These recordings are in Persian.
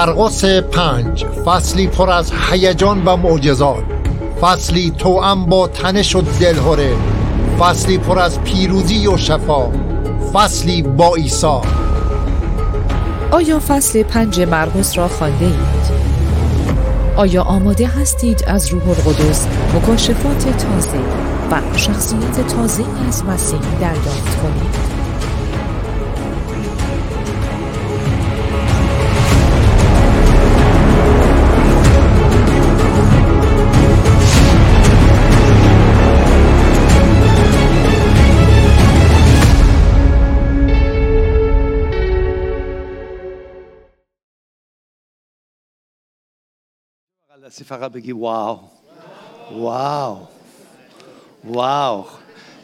مرقس پنج فصلی پر از هیجان و معجزات فصلی توأم با تنش و دلهوره فصلی پر از پیروزی و شفا فصلی با عیسی آیا فصل پنج مرقس را خوانده اید؟ آیا آماده هستید از روح القدس مکاشفات تازه و شخصیت تازه از مسیح دریافت کنید؟ دستی فقط بگی واو. واو. واو.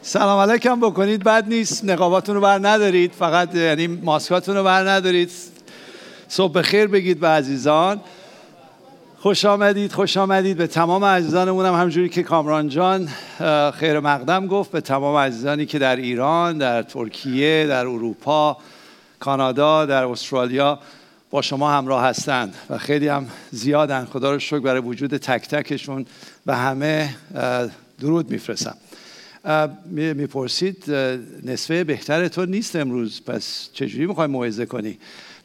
سلام علیکم بکنید بد نیست. نقاباتون رو بر ندارید. فقط یعنی ماسکاتون رو بر ندارید. صبح خیر بگید به عزیزان. خوش آمدید خوش آمدید. به تمام عزیزانمون هم همجوری که کامران جان خیر مقدم گفت. به تمام عزیزانی که در ایران در ترکیه در اروپا کانادا در استرالیا با شما همراه هستند و خیلی هم زیادن. خدا رو شکر برای وجود تک تکشون و همه درود میفرستم. می‌پرسید نصفه بهتر تو نیست امروز. پس چجوری می‌خوای موعظه کنی؟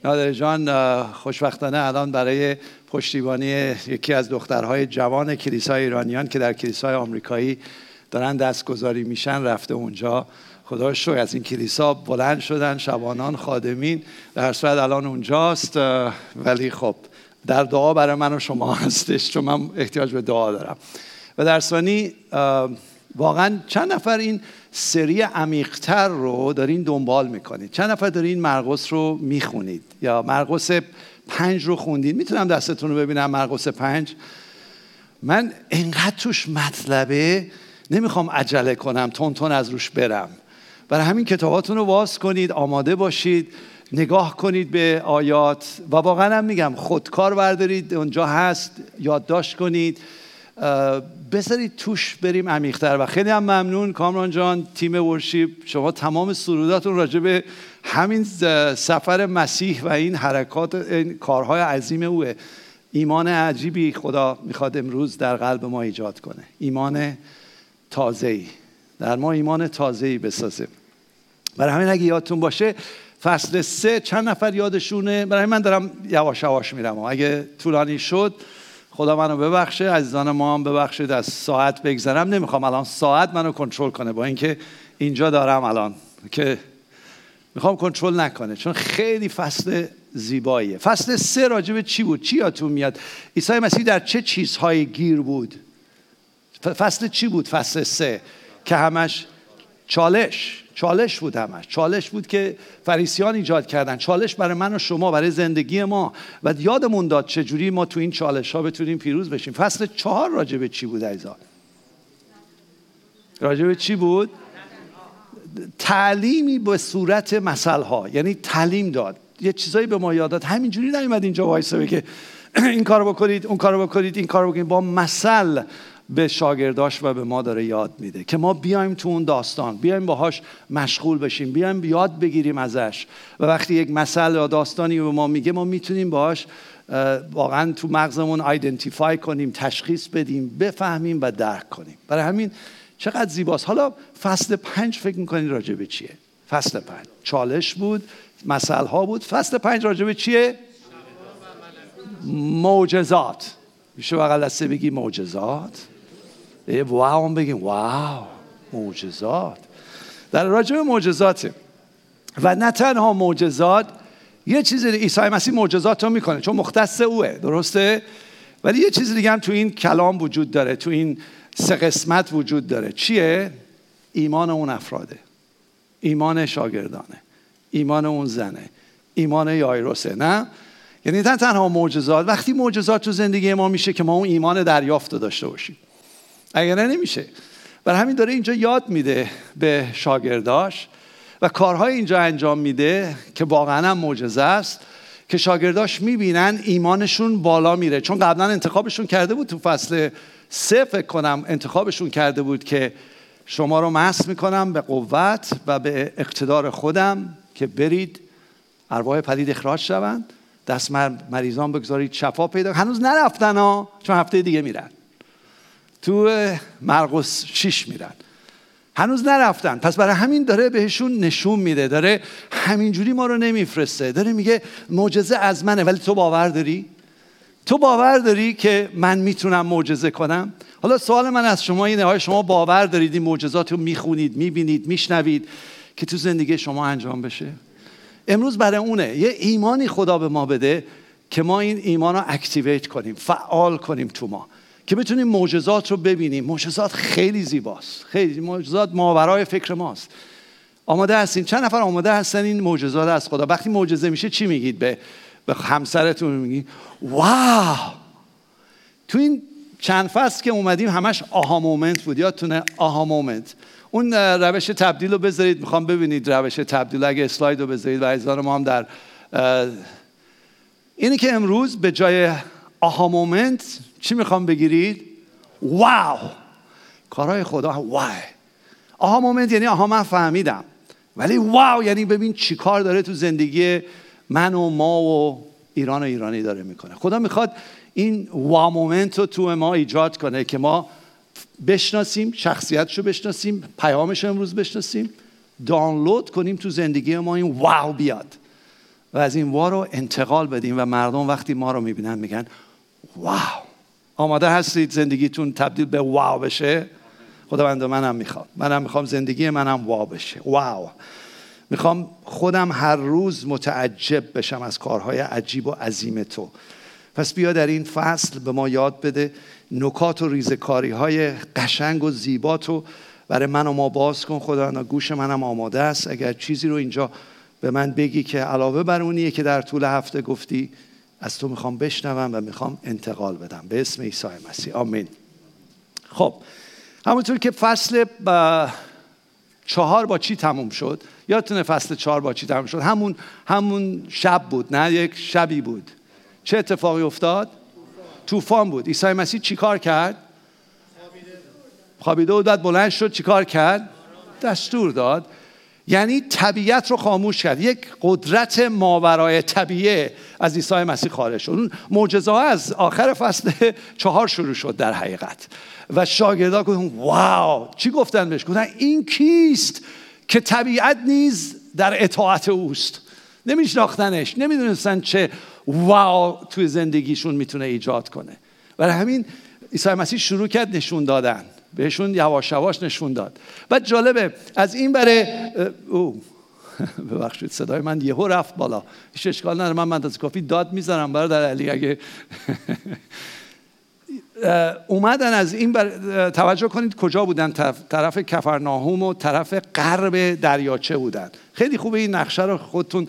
نادر جان خوشبختانه الان برای پشتیبانی یکی از دخترهای جوان کلیسای ایرانیان که در کلیسای آمریکایی دارن دستگذاری میشن رفته اونجا. خدا شکر از این کلیسا بلند شدن شبانان خادمین در صورت الان اونجاست ولی خب در دعا برای من و شما هستش چون من احتیاج به دعا دارم. و در ثانی واقعا چند نفر این سری عمیقتر رو دارین دنبال می‌کنید؟ چند نفر دارین مرقس رو می‌خونید؟ یا مرقس پنج رو خوندید؟ می‌تونم دستتون رو ببینم مرقس پنج. من انقدر توش مطلبه نمی‌خوام عجله کنم تون تون از روش برم. برای همین کتاباتون رو واس کنید آماده باشید نگاه کنید به آیات و واقعا هم میگم خودکار بردارید اونجا هست یادداشت کنید. بذارید توش بریم عمیقتر و خیلی هم ممنون کامران جان تیم ورشیپ شما تمام سروداتون راجع به همین سفر مسیح و این حرکات این کارهای عظیم اوه. ایمان عجیبی خدا می‌خواد امروز در قلب ما ایجاد کنه. ایمان تازه‌ای. در ما ایمان تازه‌ای بسازه برای همین اگه یادتون باشه فصل سه چند نفر یادشونه؟ برای من دارم یواش یواش میرم. اگه طولانی شد خدا منو ببخشه عزیزان ما هم ببخشید از ساعت بگذرم. نمی‌خوام الان ساعت منو کنترل کنه با اینکه اینجا دارم الان که می‌خوام کنترل نکنه چون خیلی فصل زیباییه. فصل سه راجب چی بود؟ چی یادتون میاد؟ عیسی مسیح در چه چیزهایی گیر بود؟ فصل چی بود؟ فصل سه. که همش چالش چالش بود همش. چالش بود که فریسیان ایجاد کردن. چالش برای من و شما برای زندگی ما. و یادمون داد چجوری ما تو این چالش ها بتونیم پیروز بشیم. فصل چهار راجبه چی بود ایزا راجبه چی بود؟ تعلیمی به صورت مسئله ها یعنی تعلیم داد. یه چیزایی به ما یاد داد. همینجوری نیومد اینجا وایسه بگه این کارو بکنید اون کارو بکنید این کارو بکنید. با مثل به شاگرداش و به ما داره یاد میده که ما بیایم تو اون داستان بیایم باهاش مشغول بشیم بیایم یاد بگیریم ازش. و وقتی یک مسئله یا داستانی به ما میگه ما می‌تونیم باهاش واقعا تو مغزمون آیدنتیفای کنیم تشخیص بدیم بفهمیم و درک کنیم. برای همین چقدر زیباست. حالا فصل پنج فکر می‌کنید راجع به چیه؟ فصل پنج. چالش بود مسئله ها بود. فصل پنج راجع به چیه؟ معجزات. میشه بغل دسته بگی معجزات؟ واو هم بگیم. واو معجزات. در راجع به معجزاته و نه تنها معجزات یه چیزی عیسی مسیح معجزات رو می‌کنه چون مختص اوه درسته؟ ولی یه چیز دیگه هم تو این کلام وجود داره تو این سه قسمت وجود داره. چیه؟ ایمان اون افراده. ایمان شاگردانه. ایمان اون زنه. ایمان یایروسه نه؟ یعنی نه تنها معجزات وقتی معجزات تو زندگی ما میشه که ما اون ایمان دریافت داشته باشیم. اگر نمیشه. بر همین داره اینجا یاد میده به شاگرداش و کارهای اینجا انجام میده که واقعا هم معجزه است که شاگرداش می‌بینن ایمانشون بالا میره. چون قبلا انتخابشون کرده بود تو فصل سه فکر کنم انتخابشون کرده بود که شما رو مست می‌کنم به قوت و به اقتدار خودم که برید ارواح پلید اخراج شوند. دست مریضان بگذارید شفا پیدا هنوز نرفتن ها چون هفته دیگه میرن. تو مرقس شیش میرن. هنوز نرفتن. پس برای همین داره بهشون نشون میده. داره همینجوری ما رو نمیفرسته. داره میگه معجزه از منه. ولی تو باور داری؟ تو باور داری که من می‌تونم معجزه کنم؟ حالا سوال من از شما اینه. آیا شما باور دارید این معجزات رو می‌خونید می‌بینید میشنوید که تو زندگی شما انجام بشه؟ امروز برای اونه. یه ایمانی خدا به ما بده که ما این ایمان رو اکتیویت کنیم فعال کنیم تو ما. که بتونیم معجزات رو ببینیم. معجزات خیلی زیباست. خیلی معجزات ماورای فکر ماست. آماده هستین؟ چند نفر آماده هستن؟ این معجزات از خدا. وقتی معجزه میشه چی میگید به به همسرتون میگی wow! تو این چند فصل که اومدیم همش aha moment بود. یادتونه aha moment. اون روش تبدیل رو بذارید. می‌خوام ببینید روش تبدیل. اگه اسلاید رو بذارید و عزیزان ما هم در اینی که امروز به جای aha moment چی می‌خوام بگیرید؟ wow! کارهای خدا وای! aha moment یعنی آها من فهمیدم. ولی واو یعنی ببین چی کار داره تو زندگی من و ما و ایران و ایرانی داره می‌کنه. خدا می‌خواد این وا مومنت رو تو ما ایجاد کنه که ما بشناسیم شخصیتش رو بشناسیم پیامش امروز بشناسیم دانلود کنیم تو زندگی ما این واو بیاد. و از این وا رو انتقال بدیم و مردم وقتی ما رو می‌بینن میگن واو! آماده هستید زندگیتون تبدیل به واو بشه؟ خداوند منم می‌خوام. منم می‌خوام زندگی منم واو بشه. واو. می‌خوام خودم هر روز متعجب بشم از کارهای عجیب و عظیم تو. پس بیا در این فصل به ما یاد بده نکات و ریزکاری های قشنگ و زیبا تو. برای من و ما باز کن خدا گوش منم آماده است. اگر چیزی رو اینجا به من بگی که علاوه بر اونیه که در طول هفته گفتی از تو می‌خوام بشنوم و می‌خوام انتقال بدم. به اسم عیسی مسیح. آمین. خب همونطور که فصل با چهار با چی تموم شد؟ یادتونه فصل چهار با چی تموم شد؟ همون همون شب بود نه یک شبی بود. چه اتفاقی افتاد؟ طوفان بود. عیسی مسیح چیکار کرد؟ خوابیده بود. بعد بلند شد چیکار کرد؟ دستور داد. یعنی طبیعت رو خاموش کرد. یک قدرت ماورای طبیعه از عیسی مسیح خارج شد. اون معجزه از آخر فصل چهار شروع شد در حقیقت. و شاگردا گفتن واو! چی گفتن بهش؟ گفتن این کیست که طبیعت نیز در اطاعت اوست؟ نمیشناختنش. نمی‌دونستن چه واو توی زندگیشون می‌تونه ایجاد کنه. برای همین عیسی مسیح شروع کرد نشون دادن. بهشون یواش یواش نشون داد. بعد جالبه از این برای او ببخشید صدای من یهو رفت بالا. هیچ اشکال نداره من من از کافی داد می‌ذارم برادر علی اگه اومدن از این بر... توجه کنید کجا بودن طرف کفرناهوم و طرف غرب دریاچه بودن. خیلی خوبه این نقشه رو خودتون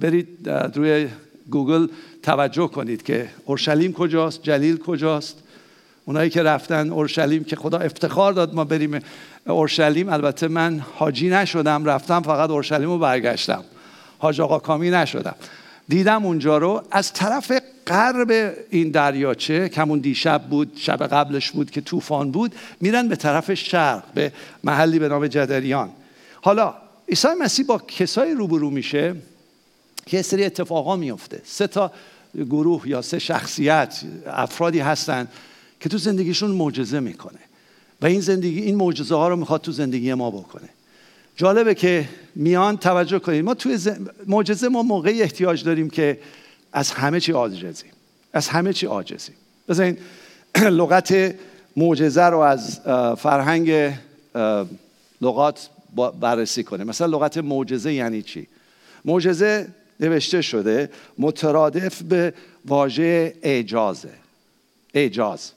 برید روی گوگل توجه کنید که اورشلیم کجاست جلیل کجاست. اونایی که رفتن اورشلیم که خدا افتخار داد ما بریم اورشلیم. البته من حاجی نشدم رفتم فقط اورشلیم رو برگشتم. حاج آقا کامی نشدم. دیدم اونجا رو از طرف غرب این دریاچه کمون دیشب بود شب قبلش بود که طوفان بود میرن به طرف شرق به محلی به نام جدریان. حالا عیسی مسیح با کسایی روبرو میشه که سری اتفاقا میفته. سه تا گروه یا سه شخصیت افرادی هستن. که تو زندگیشون معجزه می‌کنه. و این زندگی این معجزه ها رو می‌خواد تو زندگی ما بکنه. جالبه که میان توجه کنید. ما توی معجزه ما موقعی احتیاج داریم که از همه چی عاجزیم از همه چی عاجزیم بذارین لغت معجزه رو از فرهنگ لغات بررسی کنیم. مثلا لغت معجزه یعنی چی؟ معجزه نوشته شده مترادف به واژه اعجازه. اعجاز.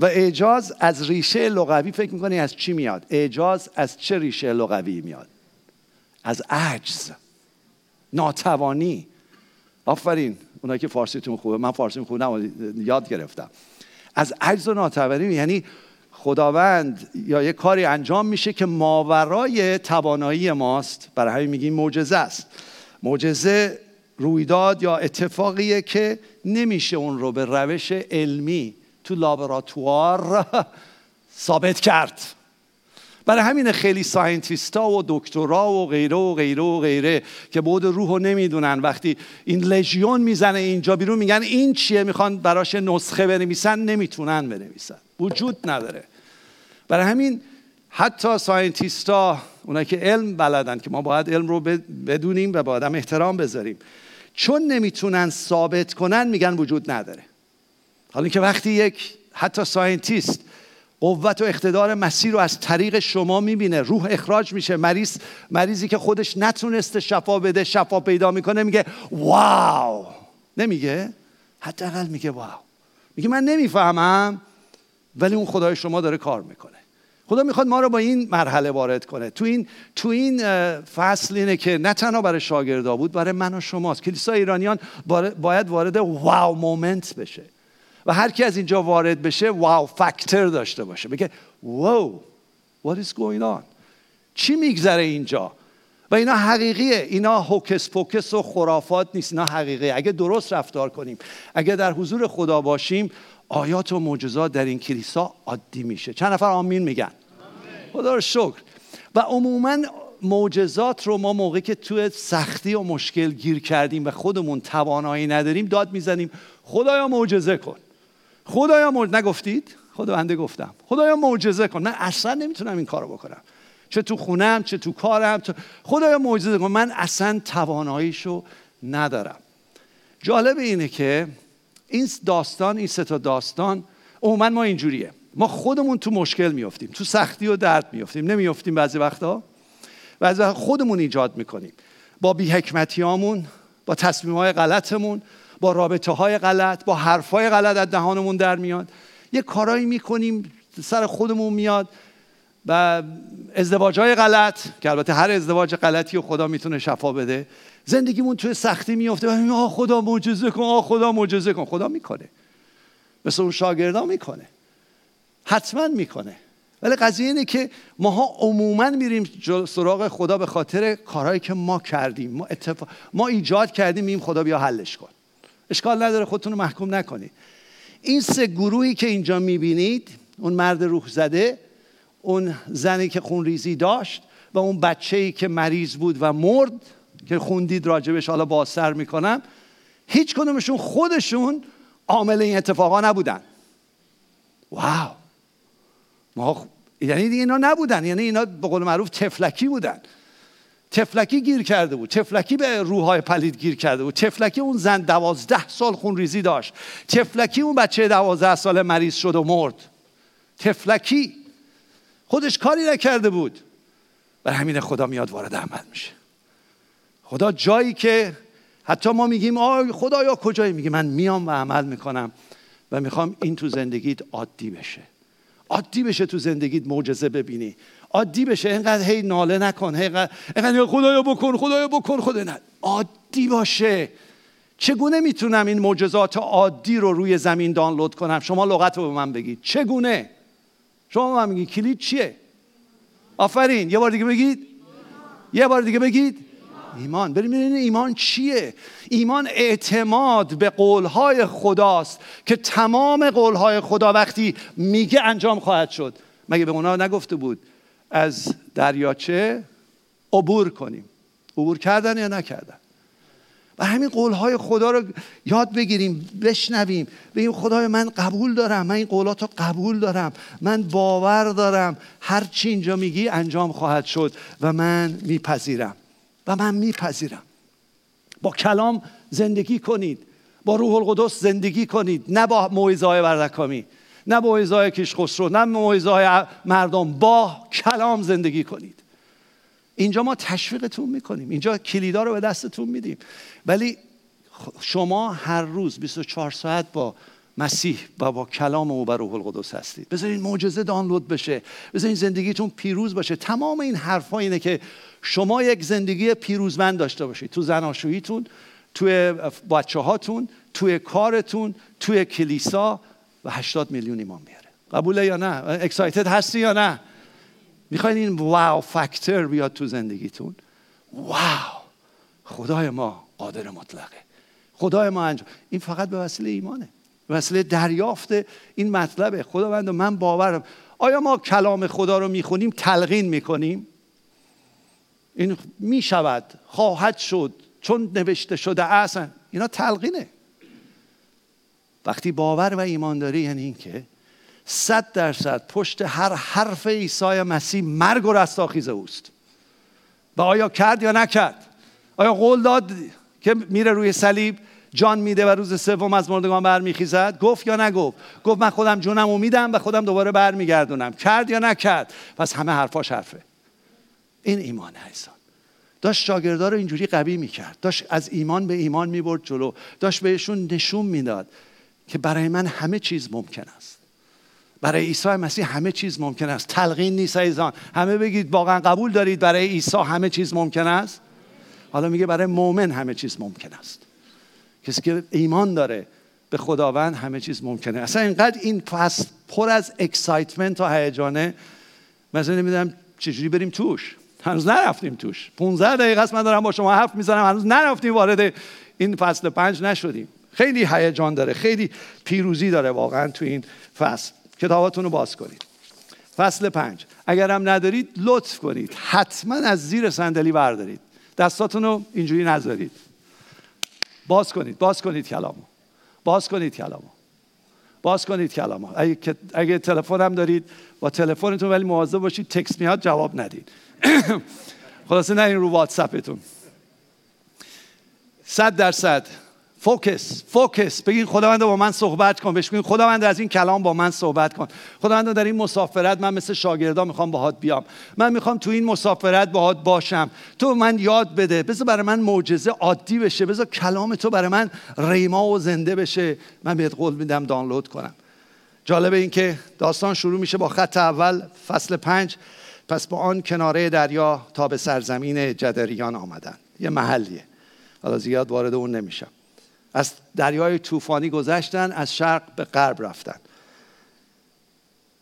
و اعجاز از ریشه لغوی فکر می‌کنی از چی میاد؟ اعجاز از چه ریشه لغوی میاد؟ از عجز. ناتوانی. آفرین. اونایی که فارسیتون خوبه. من فارسی خوبه یاد گرفتم. از عجز و ناتوانی یعنی خداوند یا یه کاری انجام میشه که ماورای توانایی ماست. برای همین میگیم معجزه است. معجزه رویداد یا اتفاقیه که نمیشه اون رو به روش علمی تو لابراتوار ثابت کرد. برای همین خیلی ساینتیستا و دکترا و غیره و غیره و غیره که بود روح رو نمی‌دونن وقتی این لژیون می‌زنه اینجا بیرون میگن این چیه می‌خوان براش نسخه بنویسن نمی‌تونن بنویسن. وجود نداره. برای همین حتی ساینتیستا اونایی که علم بلدن که ما باید علم رو بدونیم و باید هم احترام بذاریم چون نمی‌تونن ثابت کنن میگن وجود نداره. حالا که وقتی یک حتی scientist قوت و اقتدار مسیح رو از طریق شما می‌بینه روح اخراج میشه مریض مریضی که خودش نتونسته شفا بده شفا پیدا می‌کنه میگه wow! نمیگه حداقل میگه wow! میگه من نمی‌فهمم ولی اون خدای شما داره کار می‌کنه. خدا می‌خواد ما رو با این مرحله وارد کنه. تو این تو این فصل اینه که نه تنها برای شاگردا بود برای من و شماست. کلیسا ایرانیان باید وارد wow moment بشه. و هر کی از اینجا وارد بشه wow factor داشته باشه. بگه wow what is going on? چی میگذره اینجا؟ و اینا حقیقیه. اینا hocus pocus و خرافات نیست. اینا حقیقیه. اگه درست رفتار کنیم اگه در حضور خدا باشیم آیات و معجزات در این کلیسا عادی میشه. چند نفر آمین میگن؟ خدا رو شکر. و عموما معجزات رو ما موقعی که تو سختی و مشکل گیر کردیم و خودمون توانایی نداریم داد می‌زنیم. خدایا معجزه کن. خدایا معجزه نگفتید؟ خدا بنده گفتم. خدایا معجزه کن. من اصلا نمی‌تونم این کارو بکنم. چه تو خونم چه تو کارم تو... خدایا معجزه کن. من اصلا تواناییشو ندارم. جالب اینه که این داستان این سه تا داستان عموما ما اینجوریه. ما خودمون تو مشکل میافتیم تو سختی و درد میافتیم. نمیافتیم بعضی وقتا. بعضی وقتا خودمون ایجاد می‌کنیم. با بیحکمتیامون با تصمیم های غلطمون با رابطه های غلط با حرف های غلط از دهانمون در میاد. یه کارایی می‌کنیم سر خودمون میاد و ازدواج های غلط که البته هر ازدواج غلطی و خدا می‌تونه شفا بده زندگیمون توی سختی میفته و آه خدا معجزه کن آه خدا معجزه کن. خدا می‌کنه. مثل اون شاگردا می‌کنه. حتما می‌کنه. ولی قضیه اینه که ماها عموما میریم سراغ خدا به خاطر کارهایی که ما کردیم. ما, اتفاق... ما ایجاد کردیم میگیم خدا بیا حلش کن. اشکال نداره خودتون رو محکوم نکنید این سه گروهی که اینجا می‌بینید اون مرد روح زده اون زنی که خونریزی داشت و اون بچه که مریض بود و مرد که خوندید راجبش حالا بازتر می‌کنم هیچ کدومشون خودشون عامل این اتفاقا نبودن. واو! ما یعنی دیگه اینا نبودن یعنی اینا به قول معروف تفلکی بودن. تفلکی گیر کرده بود. تفلکی به روحای پلید گیر کرده بود. تفلکی اون زن دوازده سال خونریزی داشت. تفلکی اون بچه دوازده سال مریض شد و مرد. تفلکی خودش کاری نکرده بود. برای همین خدا میاد وارد عمل میشه. خدا جایی که حتی ما میگیم آی خدایا کجایی؟ میگه من میام و عمل می‌کنم و می‌خوام این تو زندگیت عادی بشه. عادی بشه تو زندگیت معجزه ببینی. عادی بشه. اینقدر هی ناله نکن هی اینقدر خدایا بکن خدایا بکن خدا نه. عادی باشه. چگونه می‌تونم این معجزات عادی رو روی زمین دانلود کنم؟ شما لغت رو به من بگید. چگونه؟ شما به من بگید کلید چیه؟ آفرین. یه بار دیگه بگید. یه بار دیگه بگید. ایمان. بریم ببینیم ایمان چیه. ایمان اعتماد به قولهای خداست که تمام قولهای خدا وقتی میگه انجام خواهد شد. مگه به اونا نگفته بود؟ از دریاچه عبور کنیم. عبور کردن یا نکردن. و همین قولهای خدا رو یاد بگیریم بشنویم. بگیم خدای من قبول دارم من این قولات رو قبول دارم. من باور دارم. هر چی اینجا میگی انجام خواهد شد و من میپذیرم. و من میپذیرم. با کلام زندگی کنید. با روح القدس زندگی کنید. نه با موعظه های بردکامی نه موعظه های کشخسرو نه موعظه های مردم. با کلام زندگی کنید. اینجا ما تشویقتون می‌کنیم. اینجا کلیدا رو به دستتون میدیم. ولی شما هر روز 24 ساعت با مسیح و با کلام او و روح القدس هستید. بذارین معجزه دانلود بشه. بذارین زندگیتون پیروز باشه. تمام این حرفا اینه که شما یک زندگی پیروزمند داشته باشید. تو زناشوییتون توی بچه هاتون توی کارتون توی کلیسا و 80 میلیون ایمان بیاره. قبوله یا نه؟ اکسایتد هستی یا نه؟ می‌خواین این واو فاکتور بیاد تو زندگیتون؟ واو خدای ما قادر مطلقه. خدای ما انجام. این فقط به وسیله ایمانه. به وسیله دریافت این مطلبه. خداوند من باورم. آیا ما کلام خدا رو می‌خونیم تلقین می‌کنیم؟ این می‌شود. خواهد شد. چون نوشته شده اصلا. اینا تلقینه. وقتی باور و ایمان داری یعنی اینکه صد درصد پشت هر حرف عیسی مسیح مرگ و رستاخیز اوست. و آیا کرد یا نکرد؟ آیا قول داد که میره روی صلیب جان میده و روز سوم از مردگان برمیخیزد؟ گفت یا نگفت؟ گفت من خودم جونمو میدم و خودم دوباره برمیگردونم. کرد یا نکرد؟ پس همه حرفاش حرفه. این ایمان هیسان داشت شاگردا رو اینجوری قوی می‌کرد. داشت از ایمان به ایمان می‌برد جلو. داشت بهشون نشون می‌داد. که برای من همه چیز ممکن است. برای عیسی مسیح همه چیز ممکن است. تلقین نیست ایزان همه بگید واقعا قبول دارید برای عیسی همه چیز ممکن است؟ حالا میگه برای مؤمن همه چیز ممکن است. کسی که ایمان داره به خداوند همه چیز ممکنه. اصلا اینقدر این فصل پر از اکسایتمنت و هیجانه مثلا نمی‌دونم چجوری بریم توش. هنوز نرفتیم توش. 15 دقیقه است من دارم با شما حرف می‌زنم. هنوز نرفتیم وارد این فصل پنج نشدیم. خیلی هیجان داره خیلی پیروزی داره واقعا تو این فصل. کتاباتون رو باز کنید. فصل پنج. اگر هم ندارید لطف کنید. حتما از زیر صندلی بردارید. دستاتون رو اینجوری نذارید. باز کنید باز کنید کلامو. باز کنید کلامو. باز کنید کلامو. اگه, اگه تلفن هم دارید با تلفنتون ولی مواظب باشید text میاد جواب ندید. خلاصه نه این رو واتساپتون. صد درصد. focus focus. بگین خداوند با من صحبت کن. بهش بگین خداوند از این کلام با من صحبت کن. خداوند در این مسافرت من مثل شاگردا می‌خوام باهات بیام. من می‌خوام تو این مسافرت باهات باشم. تو من یاد بده. بذار برای من معجزه عادی بشه. بذار کلام تو برای من ریما و زنده بشه. من بهت قول میدم دانلود کنم. جالب این که داستان شروع میشه با خط اول فصل پنج. پس با آن کناره دریا تا به سرزمین جدریان آمدن. یه محلیه. حالا زیاد وارد اون نمیشم. از دریای طوفانی گذشتن از شرق به غرب رفتن.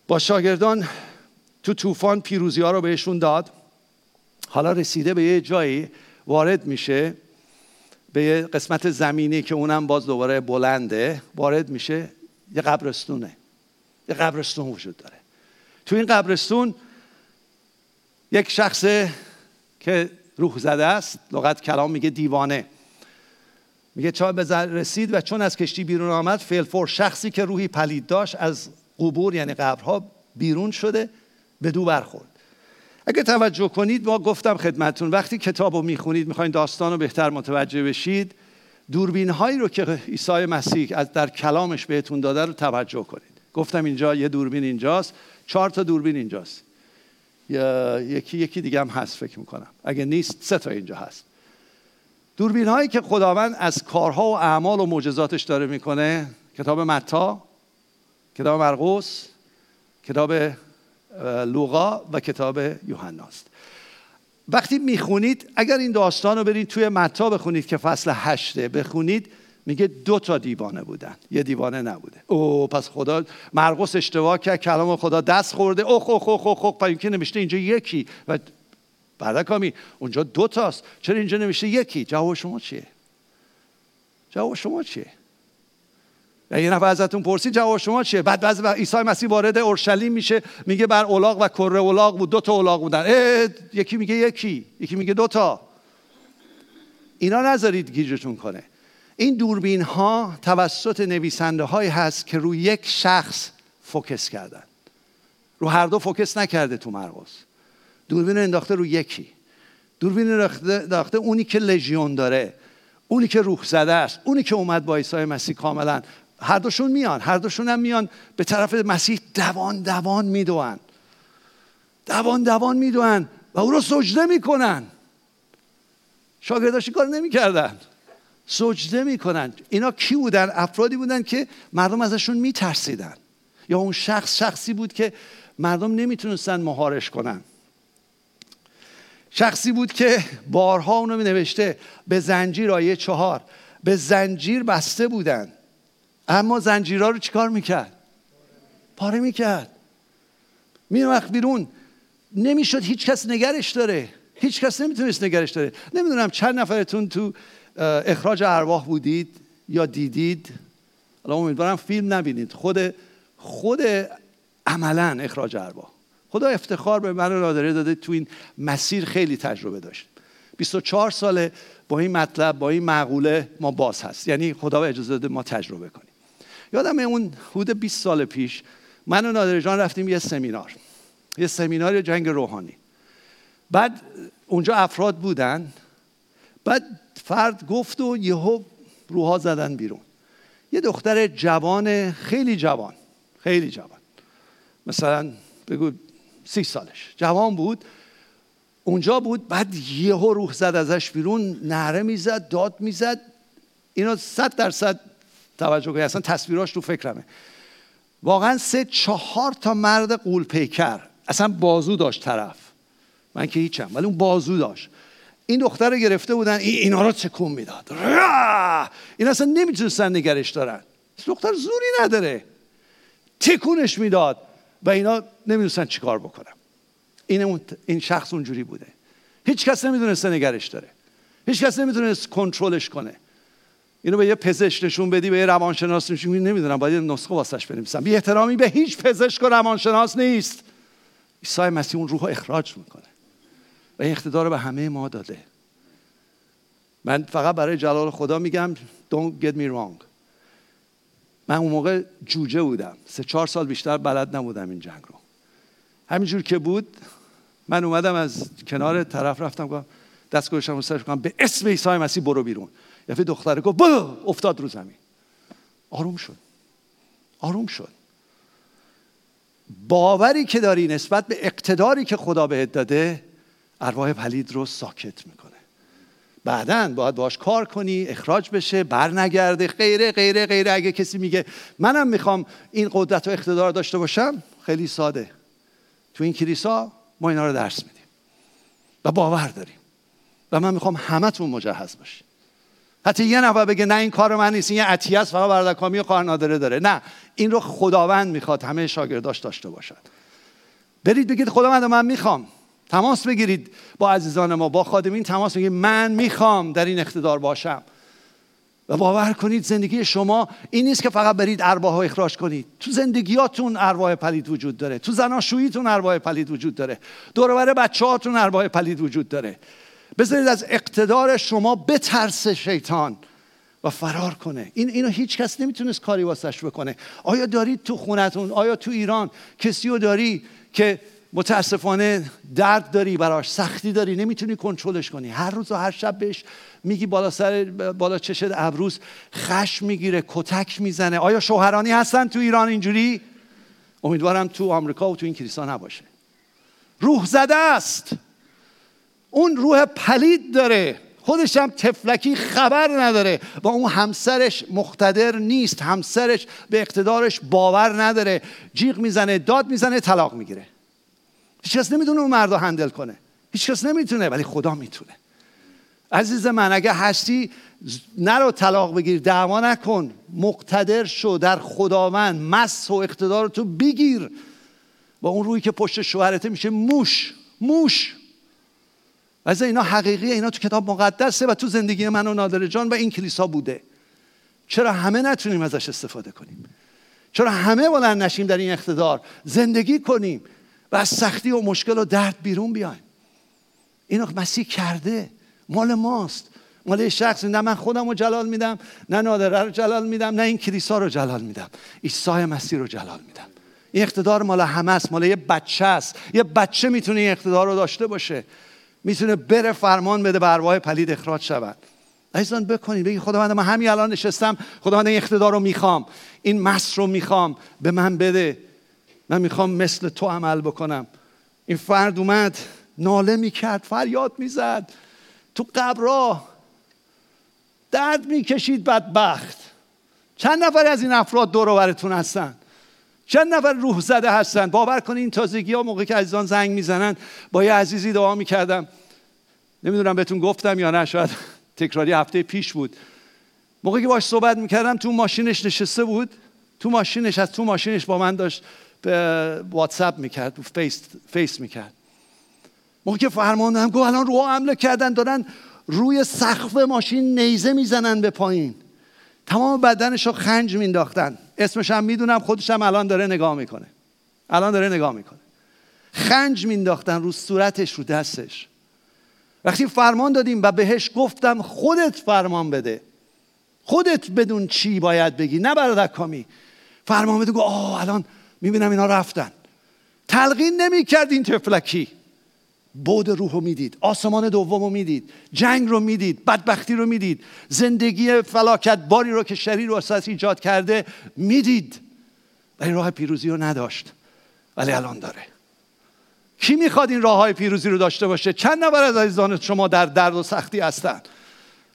با شاگردان تو طوفان پیروزی ها رو بهشون داد. حالا رسیده به یه جایی وارد میشه به یه قسمت زمینی که اونم باز دوباره بلنده وارد میشه یه قبرستونه. یه قبرستون وجود داره. تو این قبرستون یک شخص که روح زده است لغت کلام میگه دیوانه. میگه چا به رسید و چون از کشتی بیرون آمد فلفور شخصی که روحی پلید داشت از قبور یعنی قبرها بیرون شده به دو برخورد. اگه توجه کنید ما گفتم خدمتون وقتی کتاب رو می‌خونید می‌خواین داستان رو بهتر متوجه بشید دوربین هایی رو که عیسی مسیح از در کلامش بهتون داده رو توجه کنید. گفتم اینجا یه دوربین اینجاست چهار تا دوربین اینجاست. یکی یکی دیگه هم هست فکر می‌کنم. اگه نیست سه تا اینجا هست. دوربین هایی که خداوند از کارها و اعمال و معجزاتش داره می‌کنه کتاب متا کتاب مرقس کتاب لوقا و کتاب یوحناست وقتی می‌خونید اگر این داستان رو برید توی متا بخونید که فصل هشته بخونید میگه دو تا دیوانه بودن. یه دیوانه نبوده. او پس خدا مرقس اشتباه کرد کلام خدا دست خورده. اوخ اوخ اوخ اوخ, اوخ. که نوشته اینجا یکی و کامی اونجا دو تاست. چرا اینجا نمیشه یکی؟ جواب شما چیه؟ جواب شما چیه؟ یه نفر ازتون پرسید جواب شما چیه؟ بعد بعضی عیسی مسیح وارد اورشلیم میشه میگه بر اولاغ و کره اولاغ بود دو تا اولاغ بودن. یکی میگه یکی یکی میگه دو تا. اینا نذارید گیجتون کنه. این دوربین ها توسط نویسنده های هست که روی یک شخص فوکس کردن. رو هر دو فوکس نکرده تو مرقس دوربین انداخته رو یکی. دوربین انداخته اونی که لژیون داره اونی که روح زده است اونی که اومد با عیسی مسیح کاملا. هر دوشون میان هر دوشون هم میان. به طرف مسیح دوان دوان میدوان. دوان دوان میدوان و او رو سجده می‌کنن. شاگرداش کار نمی‌کردن. سجده می‌کنن. اینا کی بودن؟ افرادی بودن که مردم ازشون میترسیدن. یا اون شخص شخصی بود که مردم نمی‌تونستن مهارش کنن. شخصی بود که بارها اونو می نوشته به زنجیر آیه چهار. به زنجیر بسته بودن. اما زنجیرها رو چیکار می‌کرد؟ پاره می‌کرد. وقت بیرون. نمی‌شد هیچ کس نگرش داره. هیچ کس نمی‌تونست نگرش داره. نمی‌دونم چند نفرتون تو اخراج ارواح بودید یا دیدید. حالا امیدوارم فیلم نبینید. خود خود عملا اخراج ارباح خدا افتخار به من نادره داده تو این مسیر خیلی تجربه داشت. 24 ساله با این مطلب با این معقوله ما باز هست. یعنی خدا اجازه داده ما تجربه کنیم. یادم اون حدود 20 سال پیش من و نادر جان رفتیم یه سمینار. یه سمینار جنگ روحانی. بعد اونجا افراد بودن. بعد فرد گفت و یهو روها زدن بیرون. یه دختر جوان خیلی جوان خیلی جوان. مثلا بگو سی سالش. جوان بود. اونجا بود بعد یهو روح زد ازش بیرون نهره می‌زد داد می‌زد. اینو صد درصد توجه کنید. اصلا تصویراش تو فکرمه. واقعا سه چهار تا مرد قول پیکر اصلا بازو داشت طرف. من که هیچم ولی اون بازو داشت. این دختر رو گرفته بودن این اینا رو تکون می‌داد؟ این اصلا نمی‌تونستن نگرش دارن. دختر زوری نداره. تکونش می‌داد. و اینا نمی‌دونستن چیکار بکنم این این شخص اونجوری بوده. هیچ کس نمی‌دونسته نگرش داره. هیچ کس نمی‌تونست کنترلش کنه. اینو به یه پزشک نشون بدی به یه روانشناس نشون بدی نمی‌دونم باید یه نسخه واسش بنویسم. بی احترامی به هیچ پزشک و روانشناس نیست. عیسی مسیح اون روح اخراج می‌کنه. و این اقتدار به همه ما داده. من فقط برای جلال خدا میگم don't get me wrong. من اون موقع جوجه بودم. سه چهار سال بیشتر بلد نبودم این جنگ رو. همینجور که بود من اومدم از کنار طرف رفتم گفتم دست گوشم سرش کنم به اسم عیسی مسیح برو بیرون. یه دختره گفت با افتاد رو زمین. آروم شد. آروم شد. باوری که داری نسبت به اقتداری که خدا بهت داده ارواح پلید رو ساکت می‌کنه. بعدا باید باش کار کنی اخراج بشه برنگرده غیره غیره غیره. اگه کسی میگه منم می‌خوام این قدرت و اقتدار داشته باشم خیلی ساده. تو این کلیسا ما اینا رو درس میدیم و باور داریم. و من می‌خوام همتون مجهز باشید. حتی یه نفر بگه نه این کار من نیست این یه عطیه است فقط بردکامی و کار نادره داره. نه این رو خداوند می‌خواد همه شاگرداش داشته باشد برید بگید خداوند من می‌خوام. تماس بگیرید با عزیزان ما با خادمین تماس بگیرید. من می‌خوام در این اقتدار باشم. و باور کنید زندگی شما این نیست که فقط برید ارواح رو اخراج کنید. تو زندگیاتون ارواح پلید وجود داره. تو زناشوییتون ارواح پلید وجود داره. دوربر بچه هاتون ارواح پلید وجود داره. بذارید از اقتدار شما بترسه شیطان و فرار کنه. این اینو هیچ کس نمی‌تونست کاری واسش بکنه. آیا دارید تو خونتون؟ آیا تو ایران؟ کسی رو داری که متاسفانه درد داری براش سختی داری نمی‌تونی کنترلش کنی. هر روز و هر شب بهش میگی بالا سر بالا چشد ابروز خش می‌گیره کتک می‌زنه. آیا شوهرانی هستن تو ایران اینجوری؟ امیدوارم تو آمریکا و تو این کلیسا نباشه. روح زده است. اون روح پلید داره. خودش هم تفلکی خبر نداره. با اون همسرش مقتدر نیست. همسرش به اقتدارش باور نداره. جیغ می‌زنه داد می‌زنه طلاق می‌گیره. هیچ کس نمی‌تونه اون مرد هندل کنه. هیچ کس نمی‌تونه ولی خدا می‌تونه. عزیز من اگه هستی نرو طلاق بگیر دعوا نکن. مقتدر شو در خداوند. مس و اقتدار تو بگیر. با اون روی که پشت شوهرته میشه موش موش. از اینا حقیقیه. اینا تو کتاب مقدسه و تو زندگی من و نادر جان و این کلیسا بوده. چرا همه نتونیم ازش استفاده کنیم؟ چرا همه بلند نشیم در این اقتدار؟ زندگی کنیم. و از سختی و مشکل و درد بیرون بیایم. اینو مسیح کرده. مال ماست. مال شخص نه من خودم رو جلال میدم نه نادره رو جلال میدم نه این کلیسا رو جلال میدم. عیسی مسیح رو جلال میدم. این اقتدار مال همه است مال یه بچه است. یه بچه می‌تونه این اقتدار رو داشته باشه. می‌تونه بره فرمان بده به ارواح پلید اخراج شود. عزیزان بکنید بگید خداوند من همین الان نشستم خداوند این اقتدار رو می‌خوام. این مس رو می‌خوام. به من بده. من می‌خوام مثل تو عمل بکنم. این فرد اومد ناله می‌کرد فریاد می‌زد. تو قبرا درد می‌کشید بدبخت. چند نفر از این افراد دور براتون هستن؟ چند نفر روح زده هستن؟ باور کنید این تازگی ها موقع که عزیزان زنگ می‌زنن با یه عزیزی دعا می‌کردم. نمی‌دونم بهتون گفتم یا نه شاید تکراری هفته پیش بود. موقعی که باش صحبت می‌کردم تو ماشینش نشسته بود. تو ماشینش از تو ماشینش با من داشت به واتساپ می‌کرد face, face می‌کرد. موقع که فرماندم گفت الان رو حمله کردن دارن روی سقف ماشین نیزه می‌زنن به پایین. تمام بدنش رو خنج مینداختن اسمش هم می‌دونم خودش هم الان داره نگاه می‌کنه. الان داره نگاه می‌کنه. خنج مینداختن رو صورتش رو دستش. وقتی فرمان دادیم و بهش گفتم خودت فرمان بده. خودت بدون چی باید بگی نه برادر کامی. فرمان بده گو آه الان می‌بینم اینا رفتن. تلقین نمی‌کرد این تفلکی. بود روح رو می‌دید آسمان دوم رو می‌دید جنگ رو می‌دید بدبختی رو می‌دید زندگی فلاکت باری رو که شریر رو اساس ایجاد کرده می‌دید. ولی راه پیروزی رو نداشت. ولی الان داره. کی می‌خواد این راه های پیروزی رو داشته باشه؟ چند نفر از عزیزان شما در درد و سختی هستن؟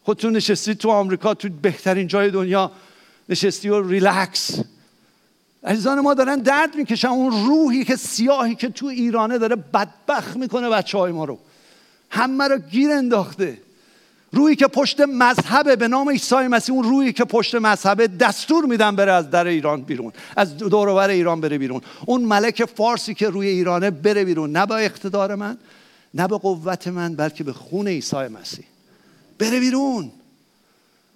خودتون نشستید تو آمریکا تو بهترین جای دنیا نشستی و ریلکس. عزیزان ما دارن درد می‌کشن. اون روحی که سیاهی که تو ایرانه داره بدبخت می‌کنه بچه های ما رو. همه رو گیر انداخته. روحی که پشت مذهبه به نام عیسی مسیح اون روحی که پشت مذهبه دستور میدن بره از در ایران بیرون از دورور ایران بره بیرون. اون ملک فارسی که روی ایرانه بره بیرون نه با اقتدار من نه به قوت من بلکه به خون عیسی مسیح. بره بیرون.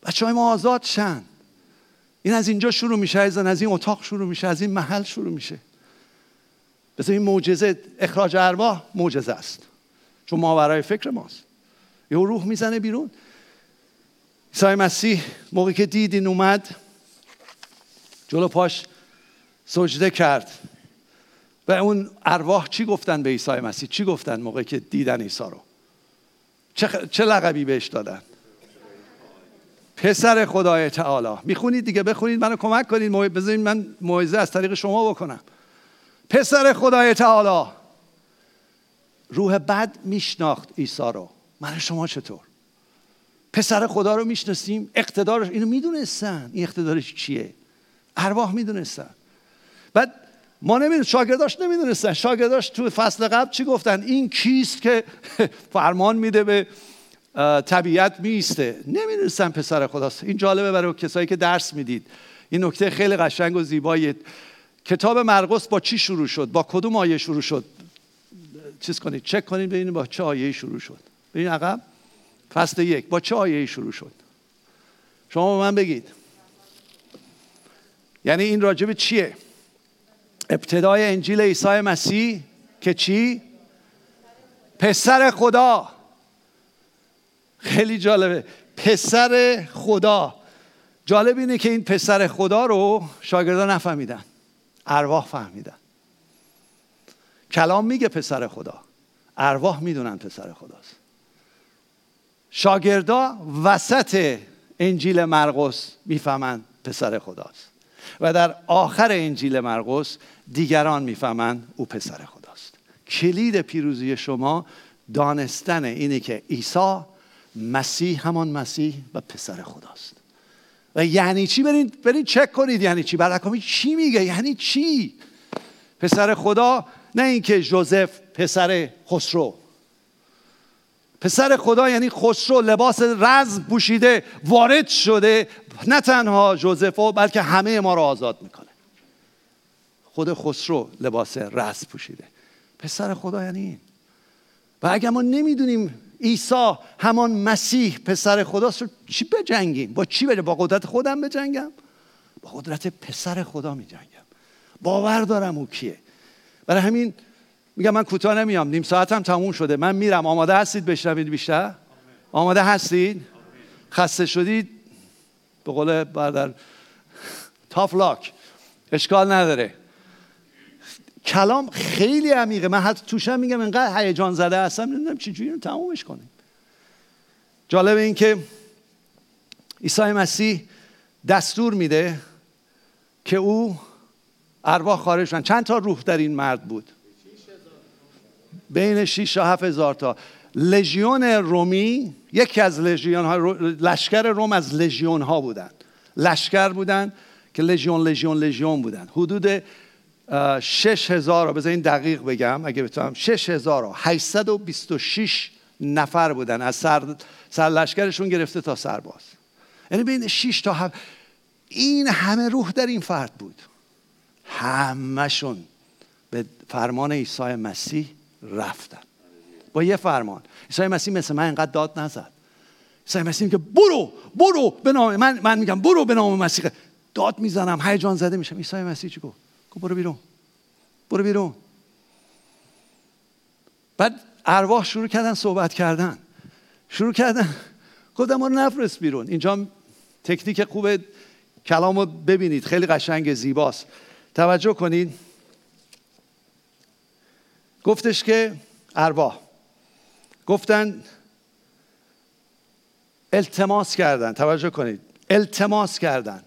بچه های ما آزاد شن. این از اینجا شروع میشه از این اتاق شروع میشه از این محل شروع میشه. بذار این معجزه اخراج ارواح معجزه است. چون ماورای فکر ماست. یه روح می‌زنه بیرون. عیسی مسیح موقعی که دید این اومد جلو پاش سجده کرد. و اون ارواح چی گفتن به عیسی مسیح؟ چی گفتن موقعی که دیدن عیسی رو؟ چه, چه لقبی بهش دادن؟ پسر خدای تعالی. می‌خونید دیگه بخونید منو کمک کنید. بذارید من موعظه از طریق شما بکنم. پسر خدای تعالی. روح بد میشناخت عیسی رو. من شما چطور؟ پسر خدا رو می‌شناسیم. اقتدارش اینو می‌دونستن. این اقتدارش چیه؟ ارواح می‌دونستن. بعد ما نمی‌دونیم شاگرداش نمی‌دونستن. شاگرداش تو فصل قبل چی گفتن؟ این کیست که فرمان میده به طبیعت میسته نمی‌دونستن پسر خداست. این جالبه برای کسایی که درس می‌دید. این نکته خیلی قشنگ و زیبایی کتاب مرقس با چی شروع شد؟ با کدوم آیه شروع شد؟ چیز کنید. چک کنید ببینید با چه آیه شروع شد. ببین عقب. فصل یک. با چه آیه شروع شد؟ شما به من بگید. یعنی این راجب چیه؟ ابتدای انجیل عیسی مسیح که چی؟ پسر خدا. خیلی جالبه. پسر خدا. جالب اینه که این پسر خدا رو شاگردان نفهمیدن. ارواح فهمیدن. کلام میگه پسر خدا. ارواح می‌دونن پسر خداست. شاگردا وسط انجیل مرقس می‌فهمن پسر خداست. و در آخر انجیل مرقس دیگران می‌فهمن او پسر خداست. کلید پیروزی شما دانستن اینه که عیسی مسیح همان مسیح و پسر خداست. و یعنی چی؟ برید برید چک کنید یعنی چی؟ برای چی میگه؟ یعنی چی؟ پسر خدا نه اینکه جوزف پسر خسرو. پسر خدا یعنی خسرو لباس رز پوشیده وارد شده. نه تنها جوزفو بلکه همه ما رو آزاد می‌کنه. خود خسرو لباس رز پوشیده. پسر خدا یعنی و اگر ما نمی‌دونیم عیسی همان مسیح پسر خداست. چی بجنگیم؟ با چی بجنگیم؟ با قدرت خودم بجنگم؟ با قدرت پسر خدا میجنگم. باور دارم او کیه. برای همین میگم من کوتاه نمیام. نیم ساعتم تموم شده. من میرم. آماده هستید بشنوید بیشتر؟ آماده هستید؟ خسته شدید؟ به قول برادر تاف لاک اشکال نداره. کلام خیلی عمیقه. من حتی توشم میگم انقدر هیجان زده هستم نمی‌دونم چجوری رو تمومش کنیم. جالب این که عیسی مسیح دستور میده که او ارواح خارج شدن چند تا روح در این مرد بود؟ بین 6 و 7 هزار تا. لژیون رومی یکی از لژیون ها لشکر روم از لژیون ها بودن. لشکر بودن که لژیون لژیون لژیون بودن. حدود شش هزار بذار این دقیق بگم اگه بتونم. شش هزار و شش نفر بودن. از سر, سر لشکرشون گرفته تا سرباز یعنی بین 6 تا 7 این همه روح در این فرد بود. همشون به فرمان عیسی مسیح رفتن. با یه فرمان. عیسی مسیح مثل من اینقدر داد نزد. عیسی مسیح که برو برو به نام من من میگم برو به نام مسیح. داد می‌زنم هیجان زده میشم. عیسی مسیح چی گفت؟ برو بیرون. برو بیرون. بعد ارواح شروع کردن صحبت کردن. شروع کردن. گفتم ما نفرست بیرون. اینجا تکنیک خوب کلام رو ببینید. خیلی قشنگ زیباست. توجه کنید گفتش که ارواح. گفتن التماس کردن. توجه کنید. التماس کردن.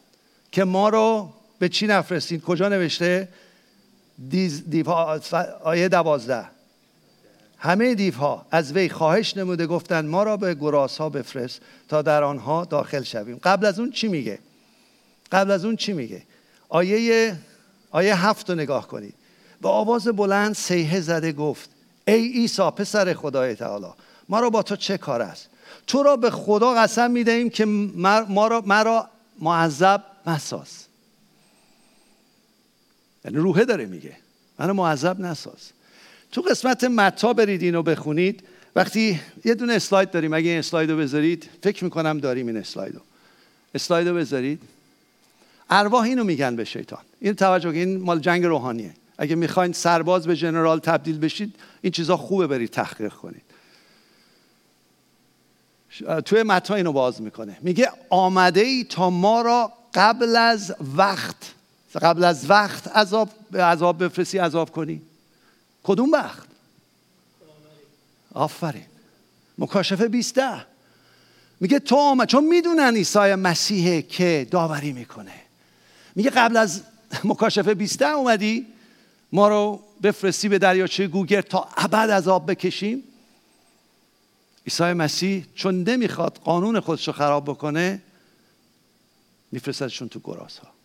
که ما رو به چی نفرستید کجا نوشته؟ دیو آیه دوازده. همه دیوها از وی خواهش نموده گفتند ما را به گراس ها بفرست تا در آنها داخل شویم. قبل از اون چی میگه؟ قبل از اون چی میگه؟ آیه آیه هفت رو نگاه کنید. به آواز بلند سیه زده گفت ای عیسی پسر خدای تعالی ما را با تو چه کار است؟ تو را به خدا قسم می‌دهیم که ما را, معذب مساز. یعنی روحه داره میگه. منو معذب نساز. تو قسمت متا برید اینو بخونید. وقتی یه دونه اسلاید داریم. اگه این اسلاید رو بذارید فکر می‌کنم داریم این اسلاید رو. اسلاید رو بذارید. ارواح اینو میگن به شیطان. این توجه این مال جنگ روحانیه. اگه می‌خواین سرباز به جنرال تبدیل بشید این چیزا خوبه برید تحقیق کنید. توی متا اینو باز می‌کنه. میگه آمده ای تا ما را قبل از وقت قبل از وقت عذاب عذاب بفرستی عذاب کنی. کدوم وقت؟ آفرین. مکاشفه 20 میگه تو آمد چون می‌دونن عیسی مسیحه که داوری می‌کنه. میگه قبل از مکاشفه 20 اومدی ما رو بفرستی به دریاچه گوگر تا ابد عذاب بکشیم. عیسی مسیح چون نمی‌خواد قانون خودش رو خراب بکنه میفرستدشون تو گراس ها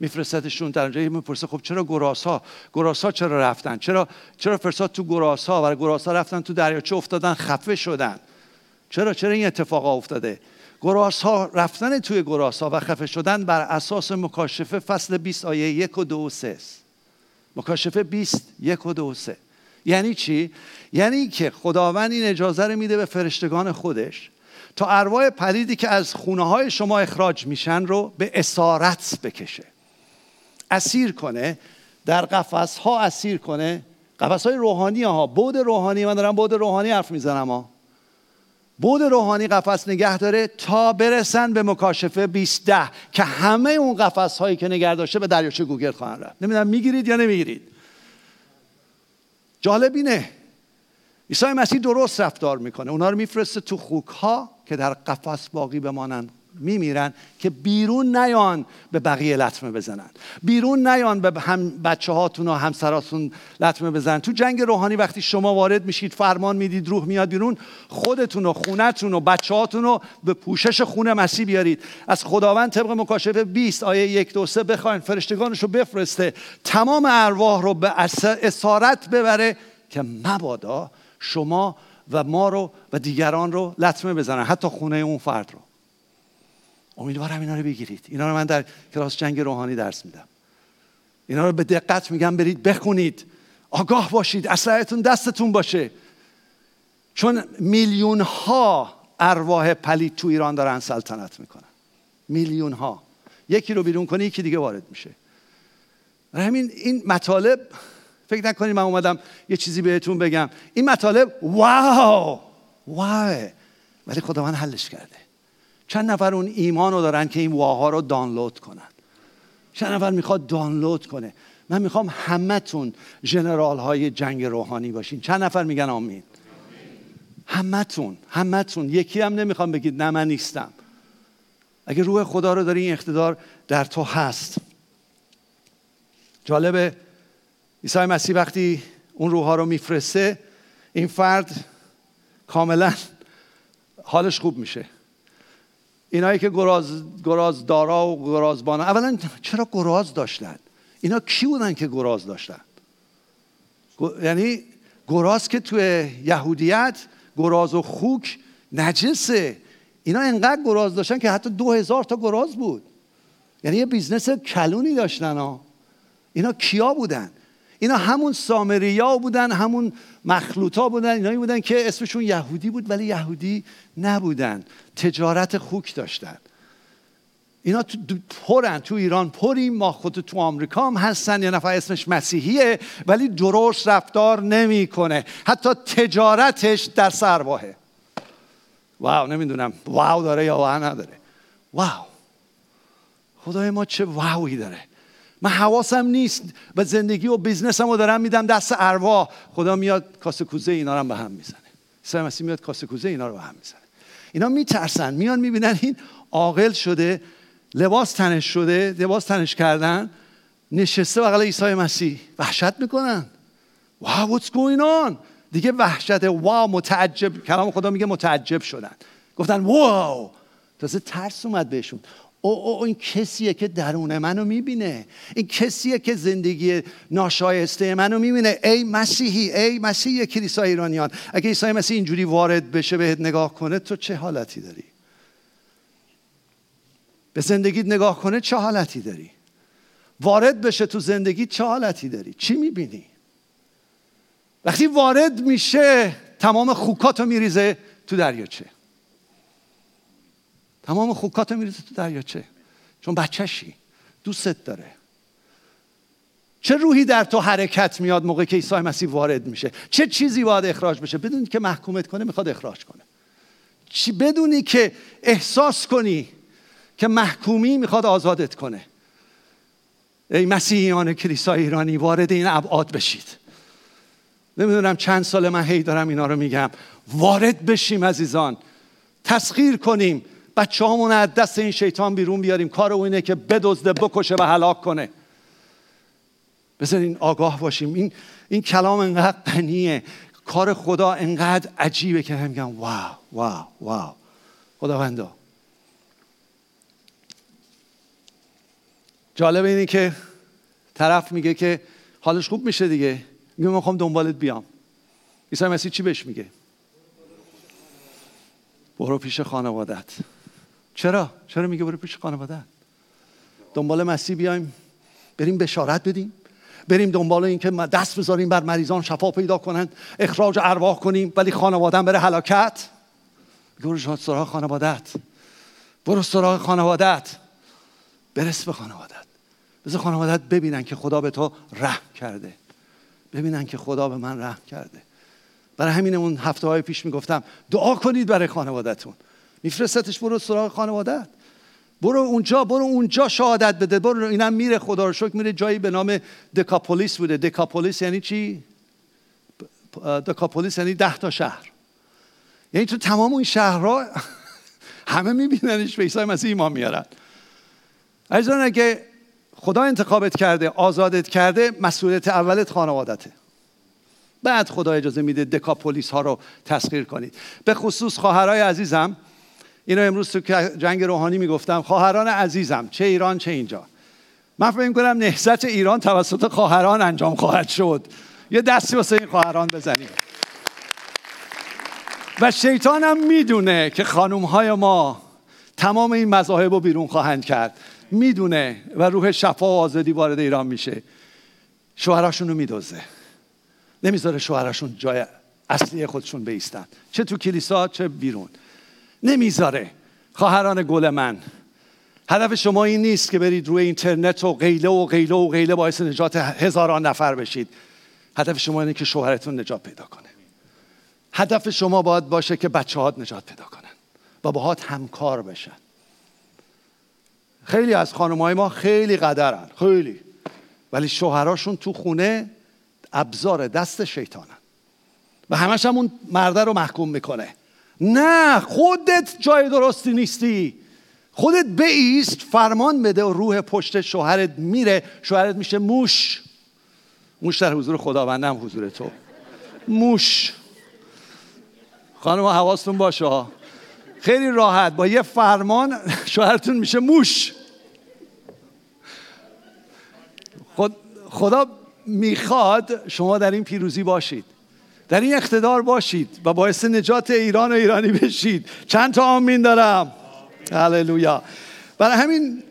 میفرستدشون در اونجا. می‌پرسه خب چرا گراس ها گراس ها چرا رفتن؟ چرا چرا فرستاد تو گراس ها و گراس ها رفتن تو دریاچه افتادن؟ خفه شدن. چرا چرا این اتفاق افتاده؟ گراس ها رفتن توی گراس ها و خفه شدن بر اساس مکاشفه فصل 20 آیه یک و دو و سه مکاشفه 20 یک و دو و سه. یعنی چی؟ یعنی که خداوند این اجازه رو میده به فرشتگان خودش تا ارواح پلیدی که از خونه های شما اخراج میشن رو به اسارت بکشه. اسیر کنه در قفس ها اسیر کنه. قفس های روحانی ها بود روحانی من دارم بود روحانی حرف می‌زنم ها. بود روحانی قفس نگه داره تا برسن به مکاشفه 20 که همه اون قفس هایی که نگه داشته به دریاچه گوگل خواهند رفت. نمی‌دونم می‌گیرید یا نمی‌گیرید. جالب اینه. عیسی مسیح درست رفتار می‌کنه. اونا رو میفرسته تو خوک ها که در قفس باقی بمانند. میمیرن که بیرون نیان به بقیه لطمه بزنن. بیرون نیان به هم بچه هاتون و همسراتون لطمه بزنن. تو جنگ روحانی وقتی شما وارد میشید فرمان می‌دید روح میاد بیرون خودتون و خونتون و بچه هاتون رو به پوشش خون مسیح بیارید. از خداوند طبق مکاشفه 20 آیه یک دو سه بخواین فرشتگانش رو بفرسته. تمام ارواح رو به اسارت ببره که مبادا شما و ما رو و دیگران رو لطمه بزنن. حتی خونه اون فرد رو. امیدوارم اینا رو بگیرید. اینا رو من در کلاس جنگ روحانی درس میدم. اینا رو به دقت میگم برید بخونید. آگاه باشید. اسلحهتون دستتون باشه. چون میلیون ها ارواح پلید تو ایران دارن سلطنت می‌کنن. میلیون ها یکی رو بیرون کنی یکی دیگه وارد میشه. همین این مطالب فکر نکنید من اومدم یه چیزی بهتون بگم. این مطالب واو! واو ولی خداوند حلش کرده. چند نفر اون ایمان رو دارن که این واها رو دانلود کنن. چند نفر می‌خواد دانلود کنه. من می‌خوام همتون جنرال های جنگ روحانی باشین. چند نفر میگن آمین. همتون همتون. یکی هم نمی‌خوام بگید نه من نیستم. اگه روح خدا رو داری این اقتدار در تو هست. جالبه عیسی مسیح وقتی اون روح رو میفرسته این فرد کاملا حالش خوب میشه. اینایی که گراز, دارا و گرازبانا اولا چرا گراز داشتن؟ اینا کی بودن که گراز داشتن؟ یعنی گراز که توی یهودیت گراز و خوک نجسه. اینا انقدر گراز داشتن که حتی دو هزار تا گراز بود. یعنی یه بیزنس کلونی داشتن ها. اینا کیا بودن؟ اینا همون سامریا بودن همون مخلوطا بودن اینایی بودن که اسمشون یهودی بود ولی یهودی نبودن تجارت خوک داشتن. اینا تو پرن تو ایران پریم ما خود تو آمریکا هم هستن یه نفر اسمش مسیحیه ولی درست رفتار نمی‌کنه. حتی تجارتش در سرباهه واو نمی‌دونم. واو داره یا واو نداره. واو. خدای ما چه واوی داره. من حواسم نیست و زندگی و بیزنسم رو دارم میدم دست ارواح خدا میاد کاسه کوزه اینا رو به هم می‌زنه. عیسی مسیح میاد کاسه کوزه اینا رو به هم می‌زنه. اینا میترسن. میان می‌بینن این عاقل شده لباس تنش شده لباس تنش کردن نشسته بغل عیسی مسیح. وحشت می‌کنن. واو what's going on? دیگه وحشت. واو متعجب. کلام خدا میگه متعجب شدن. گفتن واو تازه ترس اومد بهشون. او, او این کسیه که درون منو می‌بینه. این کسیه که زندگی ناشایسته منو می‌بینه. ای مسیحی ای مسیحی کلیسای ایرانیان اگه عیسی مسیح اینجوری وارد بشه بهت نگاه کنه تو چه حالتی داری؟ به زندگیت نگاه کنه چه حالتی داری؟ وارد بشه تو زندگی چه حالتی داری؟ چی می‌بینی؟ وقتی وارد میشه تمام خوکاتو میریزه تو دریاچه. تمام خوکاتو میریزه تو دریاچه. چون بچهشی. دوستت داره. چه روحی در تو حرکت میاد موقع که عیسی مسیح وارد میشه؟ چه چیزی باید اخراج بشه؟ بدونی که محکومت کنه می‌خواد اخراج کنه. چی بدونی که احساس کنی که محکومی می‌خواد آزادت کنه. ای مسیحیان کلیسای ایرانی وارد این ابعاد بشید. نمی‌دونم چند سال من هی دارم اینا رو میگم. وارد بشیم عزیزان. تسخیر کنیم. بچه از دست این شیطان بیرون بیاریم. کار او اینه که بدزده بکشه و هلاک کنه. بذارین آگاه باشیم. این, این کلام انقدر غنیه. کار خدا انقدر عجیبه که هم میگم واو واو واو. خداوندا. جالب اینه که طرف میگه که حالش خوب میشه دیگه. میگه من می‌خوام دنبالت بیام. عیسی مسیح چی بهش میگه؟ برو پیش خانوادت. چرا؟ چرا میگه برو پیش خانوادت دنبال مسیح بیایم. بریم بشارت بدیم. بریم دنبال این که دست بذاریم بر مریضان شفا پیدا کنن اخراج ارواح کنیم ولی خانوادم بره هلاکت. برو سراغ خانوادت برو سراغ خانوادت برس به خانوادت بذار خانوادت ببینن که خدا به تو رحم کرده. ببینن که خدا به من رحم کرده. برای همین اون هفته های پیش می‌گفتم دعا کنید برای خانوادتون میفرستتش برو سراغ خانوادت برو اونجا برو اونجا شهادت بده. برو اینم میره خدا رو شکر میره جایی به نام دکاپولیس بوده. دکاپولیس یعنی چی؟ دکاپولیس یعنی ده تا شهر. یعنی تو تمام این شهرها همه میبیننش به عیسی مسیح ایمان میارن. عزیزان اگه خدا انتخابت کرده آزادت کرده مسئولیت اولت خانوادته. بعد خدا اجازه میده دکاپولیس ها رو تسخیر کنید. به خصوص خواهرای عزیزم اینو امروز تو جنگ روحانی می‌گفتم خواهران عزیزم چه ایران چه اینجا. من فکر کنم نهضت ایران توسط خواهران انجام خواهد شد. یه دستی واسه این خواهران بزنیم. و شیطان هم می‌دونه که خانوم های ما تمام این مذاهب رو بیرون خواهند کرد. می‌دونه و روح شفا و آزادی وارد ایران میشه. شوهراشون رو میدوزه نمی‌ذاره شوهراشون جای اصلی خودشون بیستن. چه تو کلیسا چه بیرون. نمی‌ذاره. خواهران گل من هدف شما این نیست که برید روی اینترنت و غیله و غیله و غیله باعث نجات هزاران نفر بشید. هدف شما اینه که شوهرتون نجات پیدا کنه. هدف شما باید باشه که بچه هات نجات پیدا کنن. و باهات همکار بشن. خیلی از های ما خیلی قدرن خیلی. ولی شوهراشون تو خونه ابزار دست شیطانن. و همش هم اون مرده رو محکوم می‌کنه. نه خودت جای درستی نیستی. خودت بیست فرمان بده و روح پشت شوهرت میره. شوهرت میشه موش. موش در حضور خداوندم حضور تو. موش. خانم حواستون باشه خیلی راحت. با یه فرمان شوهرتون میشه موش. خدا می‌خواد شما در این پیروزی باشید. در این اقتدار باشید و باعث نجات ایران و ایرانی بشید. چند تا آمین دارم؟ هللویا. برای همین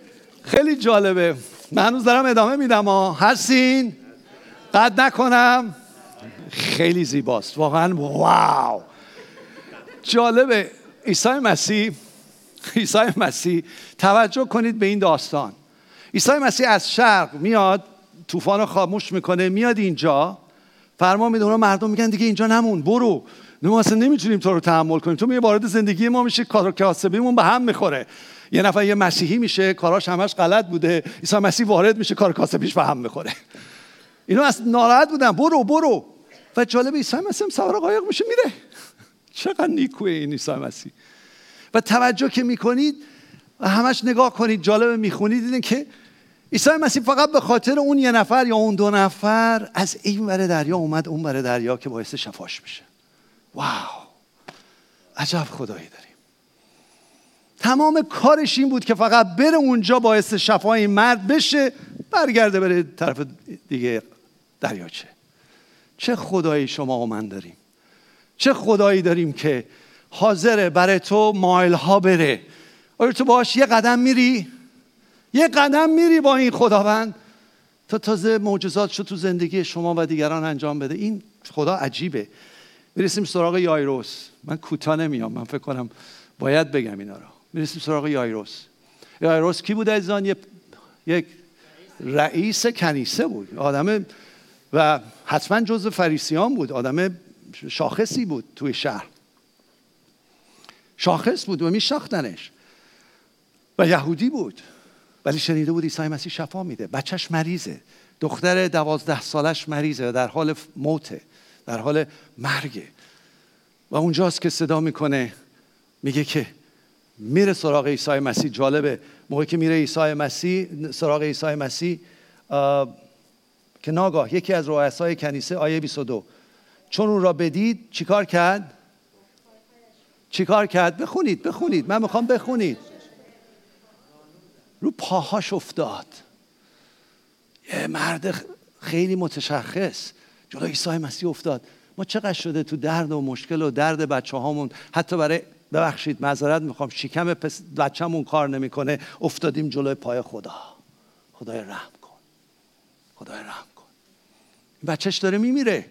خیلی جالبه. من هنوز دارم ادامه میدم. ها هستین؟ قد نکنم. خیلی زیباست. واقعا واو. جالبه. عیسی مسیح عیسی مسیح توجه کنید به این داستان. عیسی مسیح از شرق میاد طوفان خاموش می‌کنه میاد اینجا. فرمان میده اونا مردم میگن دیگه اینجا نمون برو. ما اصلا نمی‌تونیم تو رو تحمل کنیم. تو می وارد زندگی ما میشه کار کاسبیمون به هم می‌خوره. یه نفر یه مسیحی میشه کاراش همش غلط بوده. عیسی مسیح وارد میشه کار کاسبیش به هم می‌خوره. اینا از ناراحت بودن. برو برو. و جالب عیسی مسیح سوار قایق میشه میره. چقدر نیکوه این عیسی مسیح. و توجه که می‌کنید و همش نگاه کنید جالب می‌خونید دیدین که عیسی مسیح فقط به خاطر اون یه نفر یا اون دو نفر از این ور دریا اومد اون ور دریا که باعث شفاش بشه واو. عجب خدایی داریم. تمام کارش این بود که فقط بره اونجا باعث شفای این مرد بشه برگرده بره طرف دیگه دریاچه چه. خدایی شما و من داریم. چه خدایی داریم که حاضره برای تو مایل ها بره. آیا تو باش یه قدم میری؟ یه قدم میری با این خداوند. تا تازه معجزات شد تو زندگی شما و دیگران انجام بده. این خدا عجیبه. می‌رسیم سراغ یایروس. من کوتاه نمیام. من فکر کنم باید بگم اینا رو. می‌رسیم سراغ یایروس. یایروس کی بود عزیزان؟ یک رئیس کنیسه بود. آدم و حتما جز فریسیان بود. آدم شاخصی بود توی شهر. شاخص بود و میشناختنش. و یهودی بود. ولی شنیده بود عیسی مسیح شفا میده. بچهش مریضه. دختر دوازده سالش مریضه. در حال موته. در حال مرگه. و اونجاست که صدا می‌کنه. میگه که میره سراغ عیسی مسیح. جالبه. موقعی که میره عیسی مسیح سراغ عیسی مسیح که ناگاه یکی از رؤسای کنیسه آیه 22 چون اون را بدید چیکار کرد؟ چیکار کرد؟ بخونید بخونید. من می‌خوام بخونید. رو پاهاش افتاد. یه مرد خیلی متشخص جلو عیسی مسیح افتاد. ما چقدر شده تو درد و مشکل و درد بچه هامون حتی برای ببخشید معذرت می‌خوام. شکم بچه‌مون کار نمی‌کنه. افتادیم جلوی پای خدا. خدای رحم کن. خدای رحم کن. بچهش داره میمیره.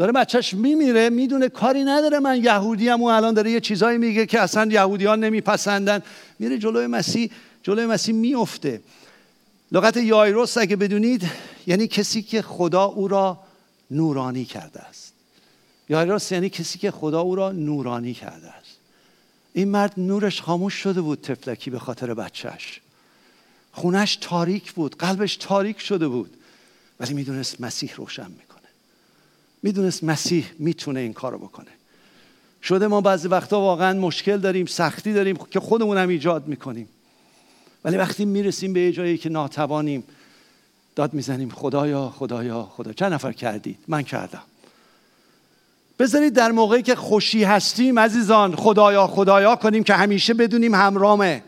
داره بچهش میمیره می‌دونه کاری نداره. من یهودی هم الان داره یه چیزایی میگه که اصلا یهودیان نمیپسندن. میره جلوی مسیح جلوی مسیح میفته لغت یایروس اگه بدونید یعنی کسی که خدا او را نورانی کرده است. یایروس یعنی کسی که خدا او را نورانی کرده است. این مرد نورش خاموش شده بود تفلکی به خاطر بچهش خونش تاریک بود قلبش تاریک شده بود. ولی می‌دونست مسیح روشن می‌کنه. می‌دونست مسیح می‌تونه این کارو بکنه. شده ما بعضی وقتا واقعا مشکل داریم سختی داریم که خودمون هم ایجاد می‌کنیم. ولی وقتی می‌رسیم به یه جایی که ناتوانیم داد می‌زنیم خدایا خدایا خدا چند نفر کردید؟ من کردم. بذارید در موقعی که خوشی هستیم عزیزان خدایا خدایا کنیم که همیشه بدونیم همرامه.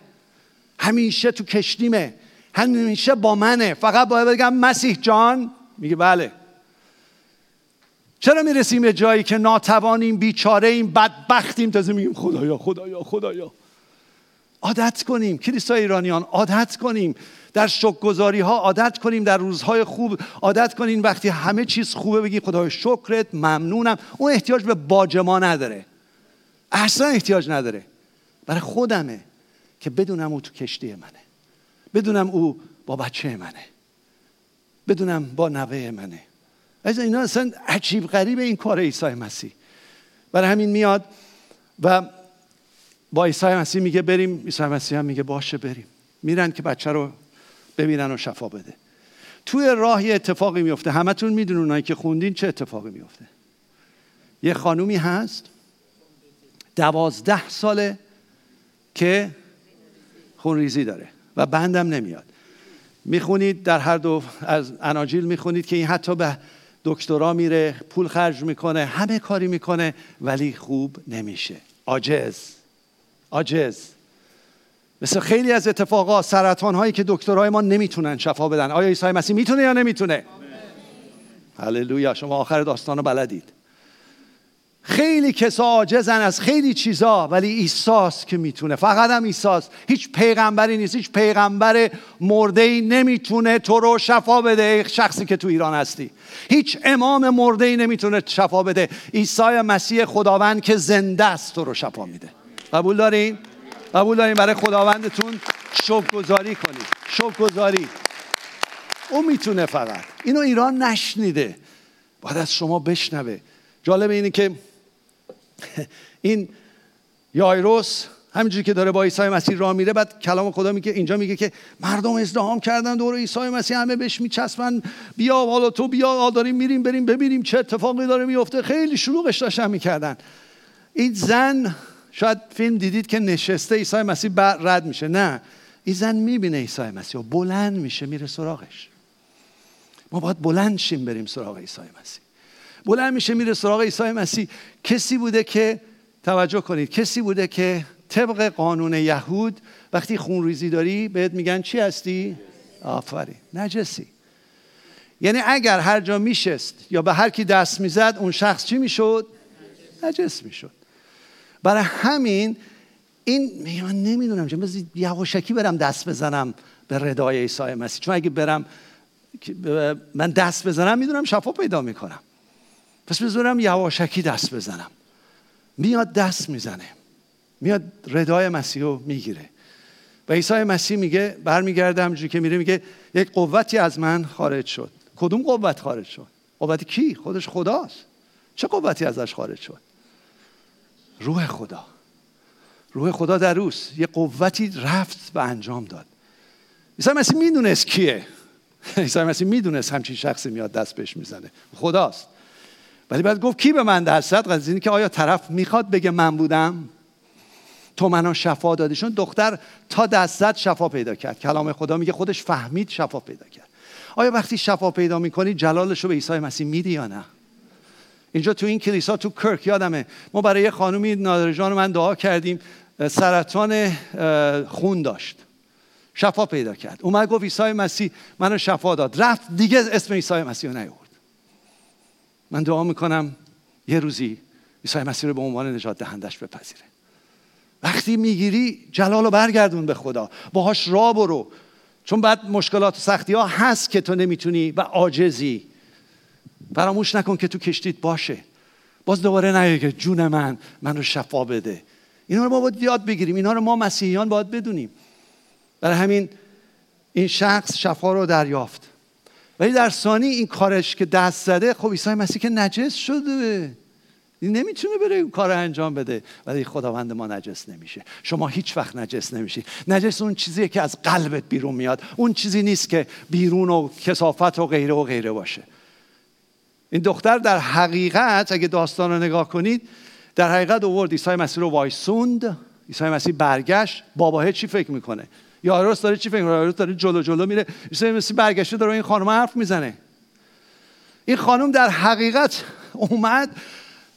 همیشه تو کشتیمه. همیشه با منه. فقط باید بگم مسیح جان. میگه بله. چرا می‌رسیم به جایی که ناتوانیم بیچاره ایم بدبختیم؟ تازه میگیم خدایا خدایا خدایا. عادت کنیم کلیسای ایرانیان عادت کنیم. در شکرگزاری ها عادت کنیم در روزهای خوب عادت کنیم. وقتی همه چیز خوبه بگیم خدای شکرت ممنونم. اون احتیاج به باج ما نداره. اصلا احتیاج نداره. برای خودمه که بدونم او تو کشتی منه. بدونم او با بچه منه. بدونم با نوه منه. از اینا اصلا عجیب غریب این کار عیسی مسیح. برای همین میاد و با عیسی مسیح میگه بریم عیسی مسیح هم میگه باشه بریم. میرن که بچه رو ببینن و شفا بده. توی راه یه اتفاقی میفته. همتون می‌دونن اونایی که خوندین چه اتفاقی میفته. یه خانومی هست دوازده ساله که خونریزی داره و بندم نمیاد. می‌خونید در هر دو از اناجیل می‌خونید که این حتی به دکترا میره پول خرج می‌کنه همه کاری می‌کنه ولی خوب نمیشه. عاجز عاجز مثل خیلی از اتفاقات سرطان هایی که دکترهای ما نمی‌تونن شفا بدن. آیا عیسی مسیح می‌تونه یا نمی‌تونه؟ هللویا. شما آخر داستان رو بلدید. خیلی کسا عاجزن از خیلی چیزا ولی ایساس که می‌تونه. فقط هم ایساس. هیچ پیغمبری نیست هیچ پیغمبر مرده نمی‌تونه تو رو شفا بده شخصی که تو ایران هستی. هیچ امام مرده نمی‌تونه شفا بده. عیسی مسیح خداوند که زنده است تو رو شفا میده. قبول دارین؟ قبول داریم برای خداوندتون گذاری کنید. گذاری او می‌تونه فقط. اینو ایران نشنیده. باید از شما بشنوه. جالب اینه که این یایروس همینجوری که داره با عیسی مسیح راه میره بعد کلام خدا میگه اینجا میگه که مردم ازدهام کردن دور عیسی مسیح همه بهش میچسبن. بیا حالا تو بیا داریم میریم بریم ببینیم چه اتفاقی داره میفته. خیلی شلوغش داشتن می‌کردن. این زن شاید فیلم دیدید که نشسته عیسی مسیح رد میشه. نه. این زن می‌بینه عیسی مسیح و بلند میشه میره سراغش. ما باید بلند شیم بریم سراغ عیسی مسیح. بلند میشه میره سراغ عیسی مسیح. کسی بوده که توجه کنید کسی بوده که طبق قانون یهود وقتی خونریزی داری بهت میگن چی هستی؟ آفرین. نجسی. یعنی اگر هر جا میشست یا به هر کی دست می‌زد اون شخص چی می‌شد؟ نجس می‌شد. برای همین این من نمی‌دونم چه یواشکی برم دست بزنم به ردای عیسی مسیح. چون اگه برم من دست بزنم می‌دونم شفا پیدا می‌کنم. پس بذارم یواشکی دست بزنم. میاد دست می‌زنه. میاد ردای مسیح رو می‌گیره. و عیسی مسیح میگه برمیگرده همجوری که میره میگه یک قوتی از من خارج شد. کدوم قوت خارج شد؟ قوت کی؟ خودش خداست. چه قوتی ازش خارج شد؟ روح خدا. روح خدا در روز یه قوتی رفت و انجام داد. عیسی مسیح می‌دونست کیه. عیسی مسیح می‌دونست همچین شخصی میاد دست بهش می‌زنه. خداست. ولی بعد گفت کی به من درصد از اینکه که آیا طرف می‌خواد بگه من بودم؟ تو منو شفا دادی. چون دختر تا دست زد شفا پیدا کرد. کلام خدا میگه خودش فهمید شفا پیدا کرد. آیا وقتی شفا پیدا می‌کنی جلالش رو به عیسی مسیح میدی یا نه؟ اینجا تو این کلیسا تو کرک یادمه. ما برای یه خانومی نادرجان من دعا کردیم. سرطان خون داشت. شفا پیدا کرد. اومد گفت عیسی مسیح منو شفا داد. رفت دیگه اسم عیسی مسیح رو من دعا می‌کنم یه روزی عیسی مسیح رو به عنوان نجات دهندش بپذیره. وقتی می‌گیری جلال رو برگردون به خدا باهاش را برو. چون بعد مشکلات و سختی ها هست که تو نمی‌تونی و عاجزی. فراموش نکن که تو کشتیت باشه. باز دوباره نگه جون من من رو شفا بده. اینا رو ما باید یاد بگیریم. اینا رو ما مسیحیان باید بدونیم. برای همین این شخص شفا رو دریافت. ولی در ثانی این کارش که دست زده خب عیسی مسیح که نجس شده. این نمی‌تونه بره اون کار انجام بده. ولی خداوند ما نجس نمیشه. شما هیچ وقت نجس نمیشی. نجس اون چیزیه که از قلبت بیرون میاد. اون چیزی نیست که بیرون و کسافت و غیره و غیره باشه. این دختر در حقیقت اگه داستان رو نگاه کنید در حقیقت اوورد. عیسی مسیح رو وایسوند. عیسی مسیح برگشت. باباه چی فکر می‌کنه. یاروس داره چی فکر می‌کنه؟ داره جلو جلو میره. عیسی مسیح برگشته داره این خانم حرف می‌زنه. این خانم در حقیقت اومد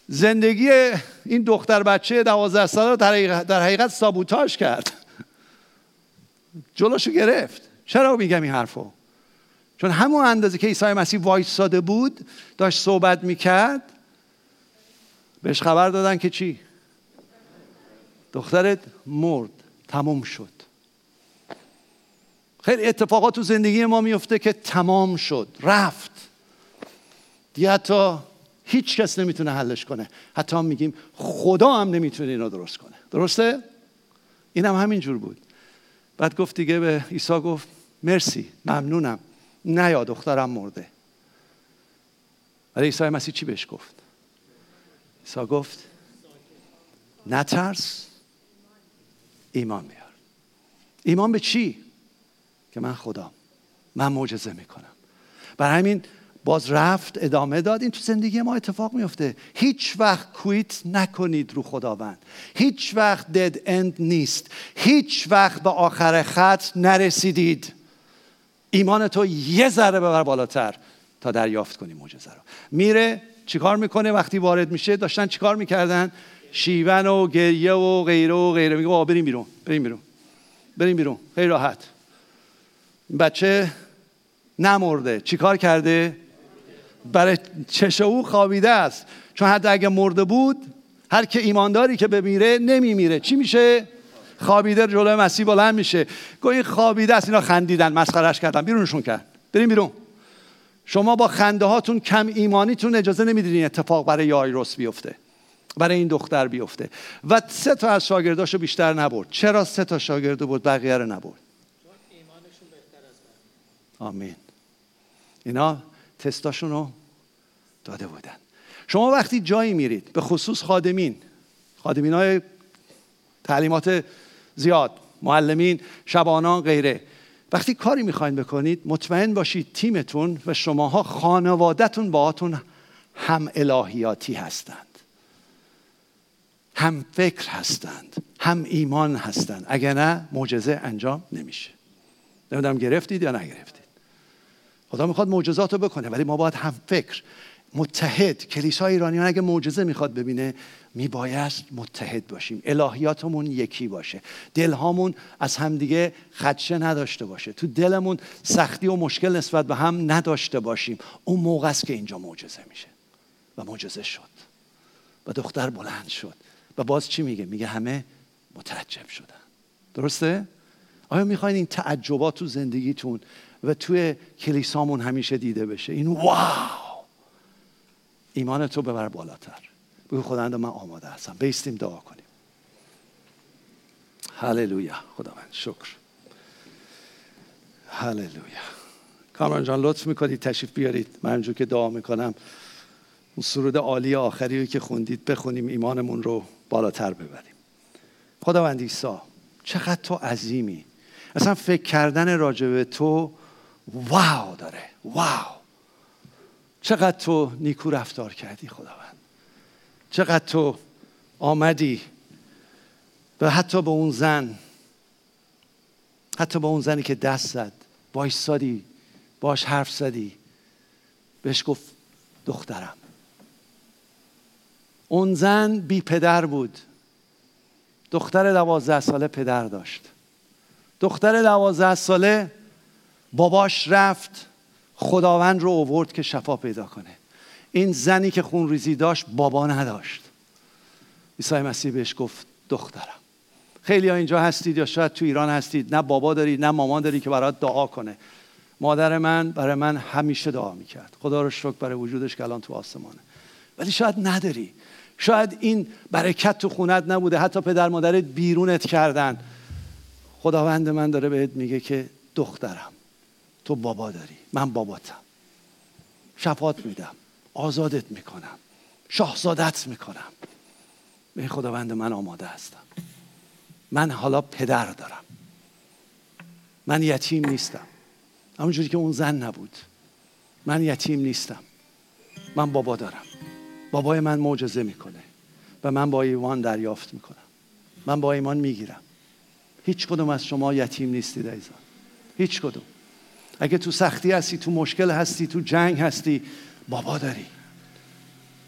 زندگی این دختر بچه دوازده ساله رو در حقیقت سابوتاژ کرد. جلوشو گرفت. چرا میگم این حرفو؟ چون همون اندازه که عیسی مسیح وایستاده بود داشت صحبت می‌کرد بهش خبر دادن که چی؟ دخترت مرد. تموم شد. خیلی اتفاقات تو زندگی ما میفته که تمام شد رفت. دیگه حتی هیچ کس نمی‌تونه حلش کنه. حتی هم میگیم خدا هم نمی‌تونه اینو درست کنه. درسته؟ این هم همین جور بود. بعد گفت دیگه به عیسی گفت مرسی ممنونم. نه یا دخترم مرده. ولی عیسی مسیح چی بهش گفت؟ عیسی گفت نترس ایمان بیار. ایمان به چی؟ که من خدا من معجزه می‌کنم. برای همین باز رفت ادامه داد. این تو زندگی ما اتفاق میفته هیچ وقت کویت نکنید رو خداوند. هیچ وقت دد اند نیست. هیچ وقت به آخر خط نرسیدید. ایمان تو یه ذره ببر بالاتر تا دریافت کنی معجزه رو. میره چیکار می‌کنه وقتی وارد میشه؟ داشتن چیکار می‌کردن؟ شیون و گریه و غیره و غیره. میگه بریم بیرون بریم بیرون بریم بیرون. خیلی راحت. بچه نمرده. چیکار کرده؟ برای چش او خوابیده است. چون حتی اگه مرده بود هر که ایمانداری که بمیره نمیمیره. چی میشه؟ خوابیده جلوی مسیح بلند میشه. گویی خوابیده است. اینا خندیدن مسخرش کردن. بیرونشون کرد. بریم بیرون. شما با خنده هاتون کم ایمانیتون اجازه نمیدین اتفاق برای یایروس بیفته. برای این دختر بیفته. و سه تا از شاگرداشو بیشتر نبرد. چرا سه تا شاگرد بود بقیه رو نبرد. آمین. اینا تستاشون رو داده بودن. شما وقتی جایی میرید به خصوص خادمین خادمین های تعلیمات زیاد معلمین شبانان غیره وقتی کاری می‌خواین بکنید مطمئن باشید تیمتون و شماها خانوادهتون باهاتون هم الهیاتی هستند. هم فکر هستند هم ایمان هستند. اگر نه معجزه انجام نمیشه. نمی‌دونم گرفتید یا نگرفتید. خدا می‌خواد معجزات رو بکنه ولی ما باید هم فکر. متحد کلیسای ایرانیان اگه معجزه می‌خواد ببینه میبایست متحد باشیم. الهیاتمون یکی باشه. دلهامون از همدیگه خدشه نداشته باشه. تو دلمون سختی و مشکل نسبت به هم نداشته باشیم. اون موقع است که اینجا معجزه میشه. و معجزه شد. و دختر بلند شد. و باز چی میگه؟ میگه همه متعجب شدن. درسته؟ آیا می‌خواین این تعجبات تو زندگیتون و توی کلیسامون همیشه دیده بشه. این واو! ایمان تو ببر بالاتر. بگو خداوند من آماده هستم. بیستیم دعا کنیم. هللویا. خداوند شکر. هللویا. کامران جان لطف می‌کنید تشریف بیارید. من اینجور که دعا می‌کنم اون سرود عالی آخری که خوندید بخونیم ایمانمون رو بالاتر ببریم. خداوند عیسی چقدر تو عظیمی. اصلا فکر کردن راجع تو واو داره. واو. چقدر تو نیکو رفتار کردی خداوند. چقدر تو آمدی و حتی به اون زن حتی با اون زنی که دست زد وایستادی باش حرف زدی بهش گفت دخترم. اون زن بی پدر بود. دختر دوازده ساله پدر داشت. دختر دوازده ساله باباش رفت خداوند رو اوورد که شفا پیدا کنه. این زنی که خون ریزی داشت بابا نداشت. عیسی مسیح بهش گفت دخترم. خیلی ها اینجا هستید یا شاید تو ایران هستید. نه بابا دارید نه مامان داری که برات دعا کنه. مادر من برای من همیشه دعا می‌کرد. خدا رو شکر برای وجودش که الان تو آسمانه. ولی شاید نداری. شاید این برکت تو خونت نبوده. حتی پدر مادرت بیرونت کردن. خداوند من داره بهت میگه که دخترم. تو بابا داری. من باباتم. شفات میدم. آزادت می‌کنم. شاهزادت می‌کنم. به خداوند من آماده هستم. من حالا پدر دارم. من یتیم نیستم. همونجوری که اون زن نبود. من یتیم نیستم. من بابا دارم. بابای من معجزه می‌کنه. و من با ایمان دریافت می‌کنم. من با ایمان می‌گیرم. هیچ کدوم از شما یتیم نیستید ایزان هیچ کدوم. اگه تو سختی هستی تو مشکل هستی تو جنگ هستی بابا داری.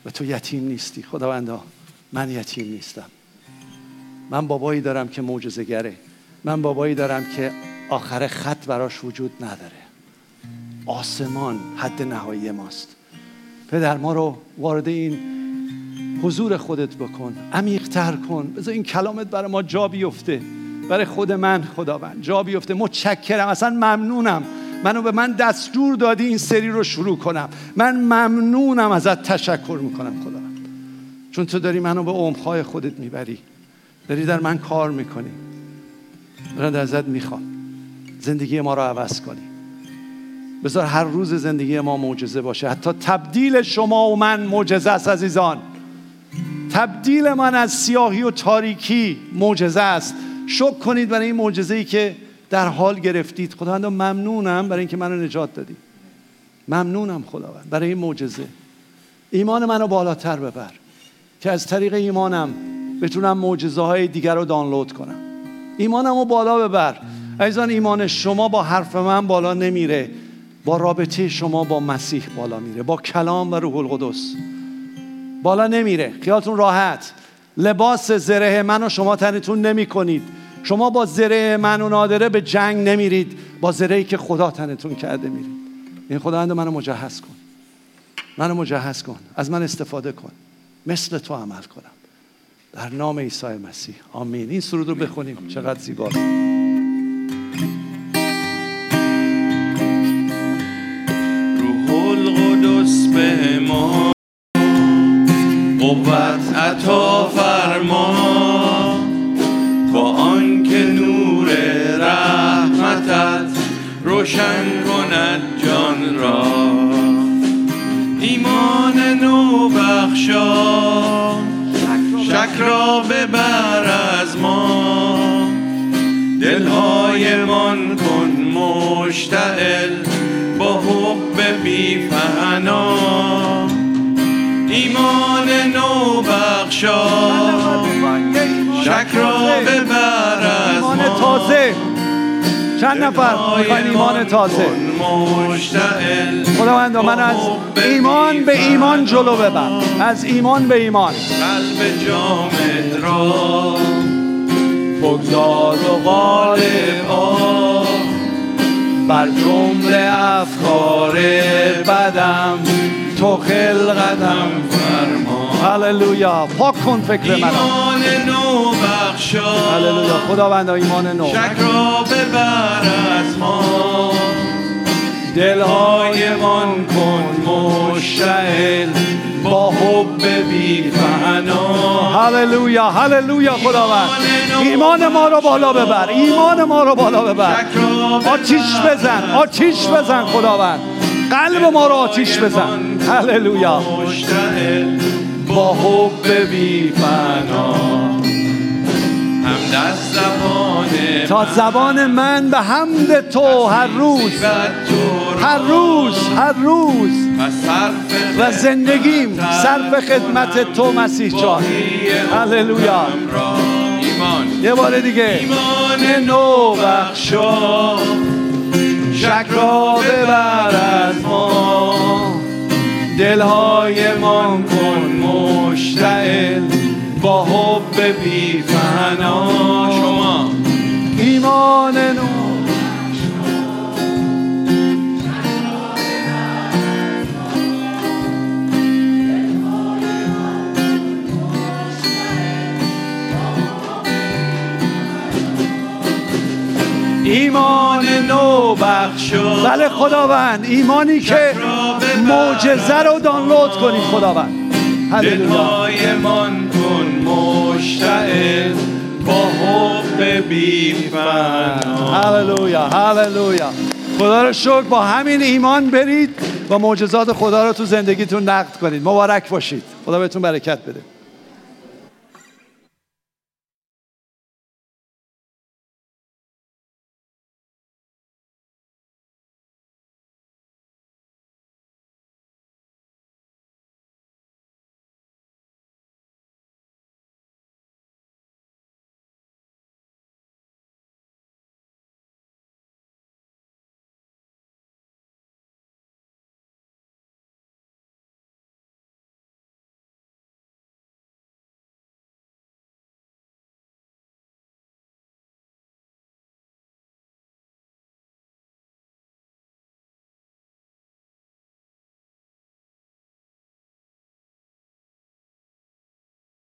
و تو یتیم نیستی. خداوندا من یتیم نیستم. من بابایی دارم که معجزه‌گره. من بابایی دارم که آخر خط براش وجود نداره. آسمان حد نهایی ماست. پدر ما رو وارد این حضور خودت بکن. عمیقتر کن. بذار این کلامت برای ما جا بیفته. برای خود من خداوند جا بیفته. متشکرم. اصلا ممنونم. منو به من دستور دادی این سری رو شروع کنم. من ممنونم ازت تشکر می‌کنم خدا. چون تو داری منو به عمقهای خودت می‌بری. داری در من کار می‌کنی. من ازت می‌خوام. زندگی ما رو عوض کنی. بذار هر روز زندگی ما معجزه باشه. حتی تبدیل شما و من معجزه است عزیزان. تبدیل من از سیاهی و تاریکی معجزه است. شکر کنید برای این معجزه ای که در حال گرفتید. خداوند ممنونم برای اینکه منو نجات دادی. ممنونم خداوند برای این معجزه. ایمان منو بالاتر ببر که از طریق ایمانم بتونم معجزه های دیگر رو دانلود کنم. ایمانم رو بالا ببر. عزیزان ایمان شما با حرف من بالا نمیره. با رابطه شما با مسیح بالا میره. با کلام و روح القدس بالا نمیره. خیالتون راحت. لباس زره من و شما تنتون نمی کنید شما با زره من و نادره به جنگ نمیرید. با زرهی که خدا تنتون کرده میرید. این خداوند منو مجهز کن. منو مجهز کن. از من استفاده کن. مثل تو عمل کنم. در نام عیسی مسیح. آمین. این سرود رو بخونیم. چقدر زیباست روح القدس به ما. قوت عطا بخشا شک را ببر از ما. دلهایمان کن مشتعل با حب بی فنا. ایمان نو بخشا شک را ببر از ما. تازه. چند نفر می‌خواین ایمان تازه؟ خداوند من از ایمان به ایمان جلو ببر. از ایمان به ایمان. قلب جامد را بگذار و غالب بر جمله افکار بدم. تو خلقتم فرما. هللویا. پاک کن فکر من. ایمان نو بخشا هللویا. خداوند ایمان نو. شک را ببر از ما. دلهایمان کن مشتعل با حب بی فنا. هللویا هللویا خداوند. ایمان ما رو بالا ببر. ایمان ما رو بالا ببر. آتیش بزن آتیش بزن خداوند. قلب ما رو آتیش بزن. هللویا. با حب بی فنا. تا زبان من به حمد تو هر روز. هر روز هر روز. و زندگیم صرف خدمت تو مسیح جان. هللویا. یه بار دیگه. ایمان نو بخشا شک را ببر از ما. دلهای من کن مشتعل. با حب بی فنا. شما. ایمان نو. ایمان نو بخشا بله خداوند. ایمانی که معجزه رو دانلود کنید خداوند. هللویا. مشتعل با حب بی هللویا هللویا. خدا رو شکر با همین ایمان برید و معجزات خدا رو تو زندگیتون نقد کنید. مبارک باشید. خدا بهتون برکت بده.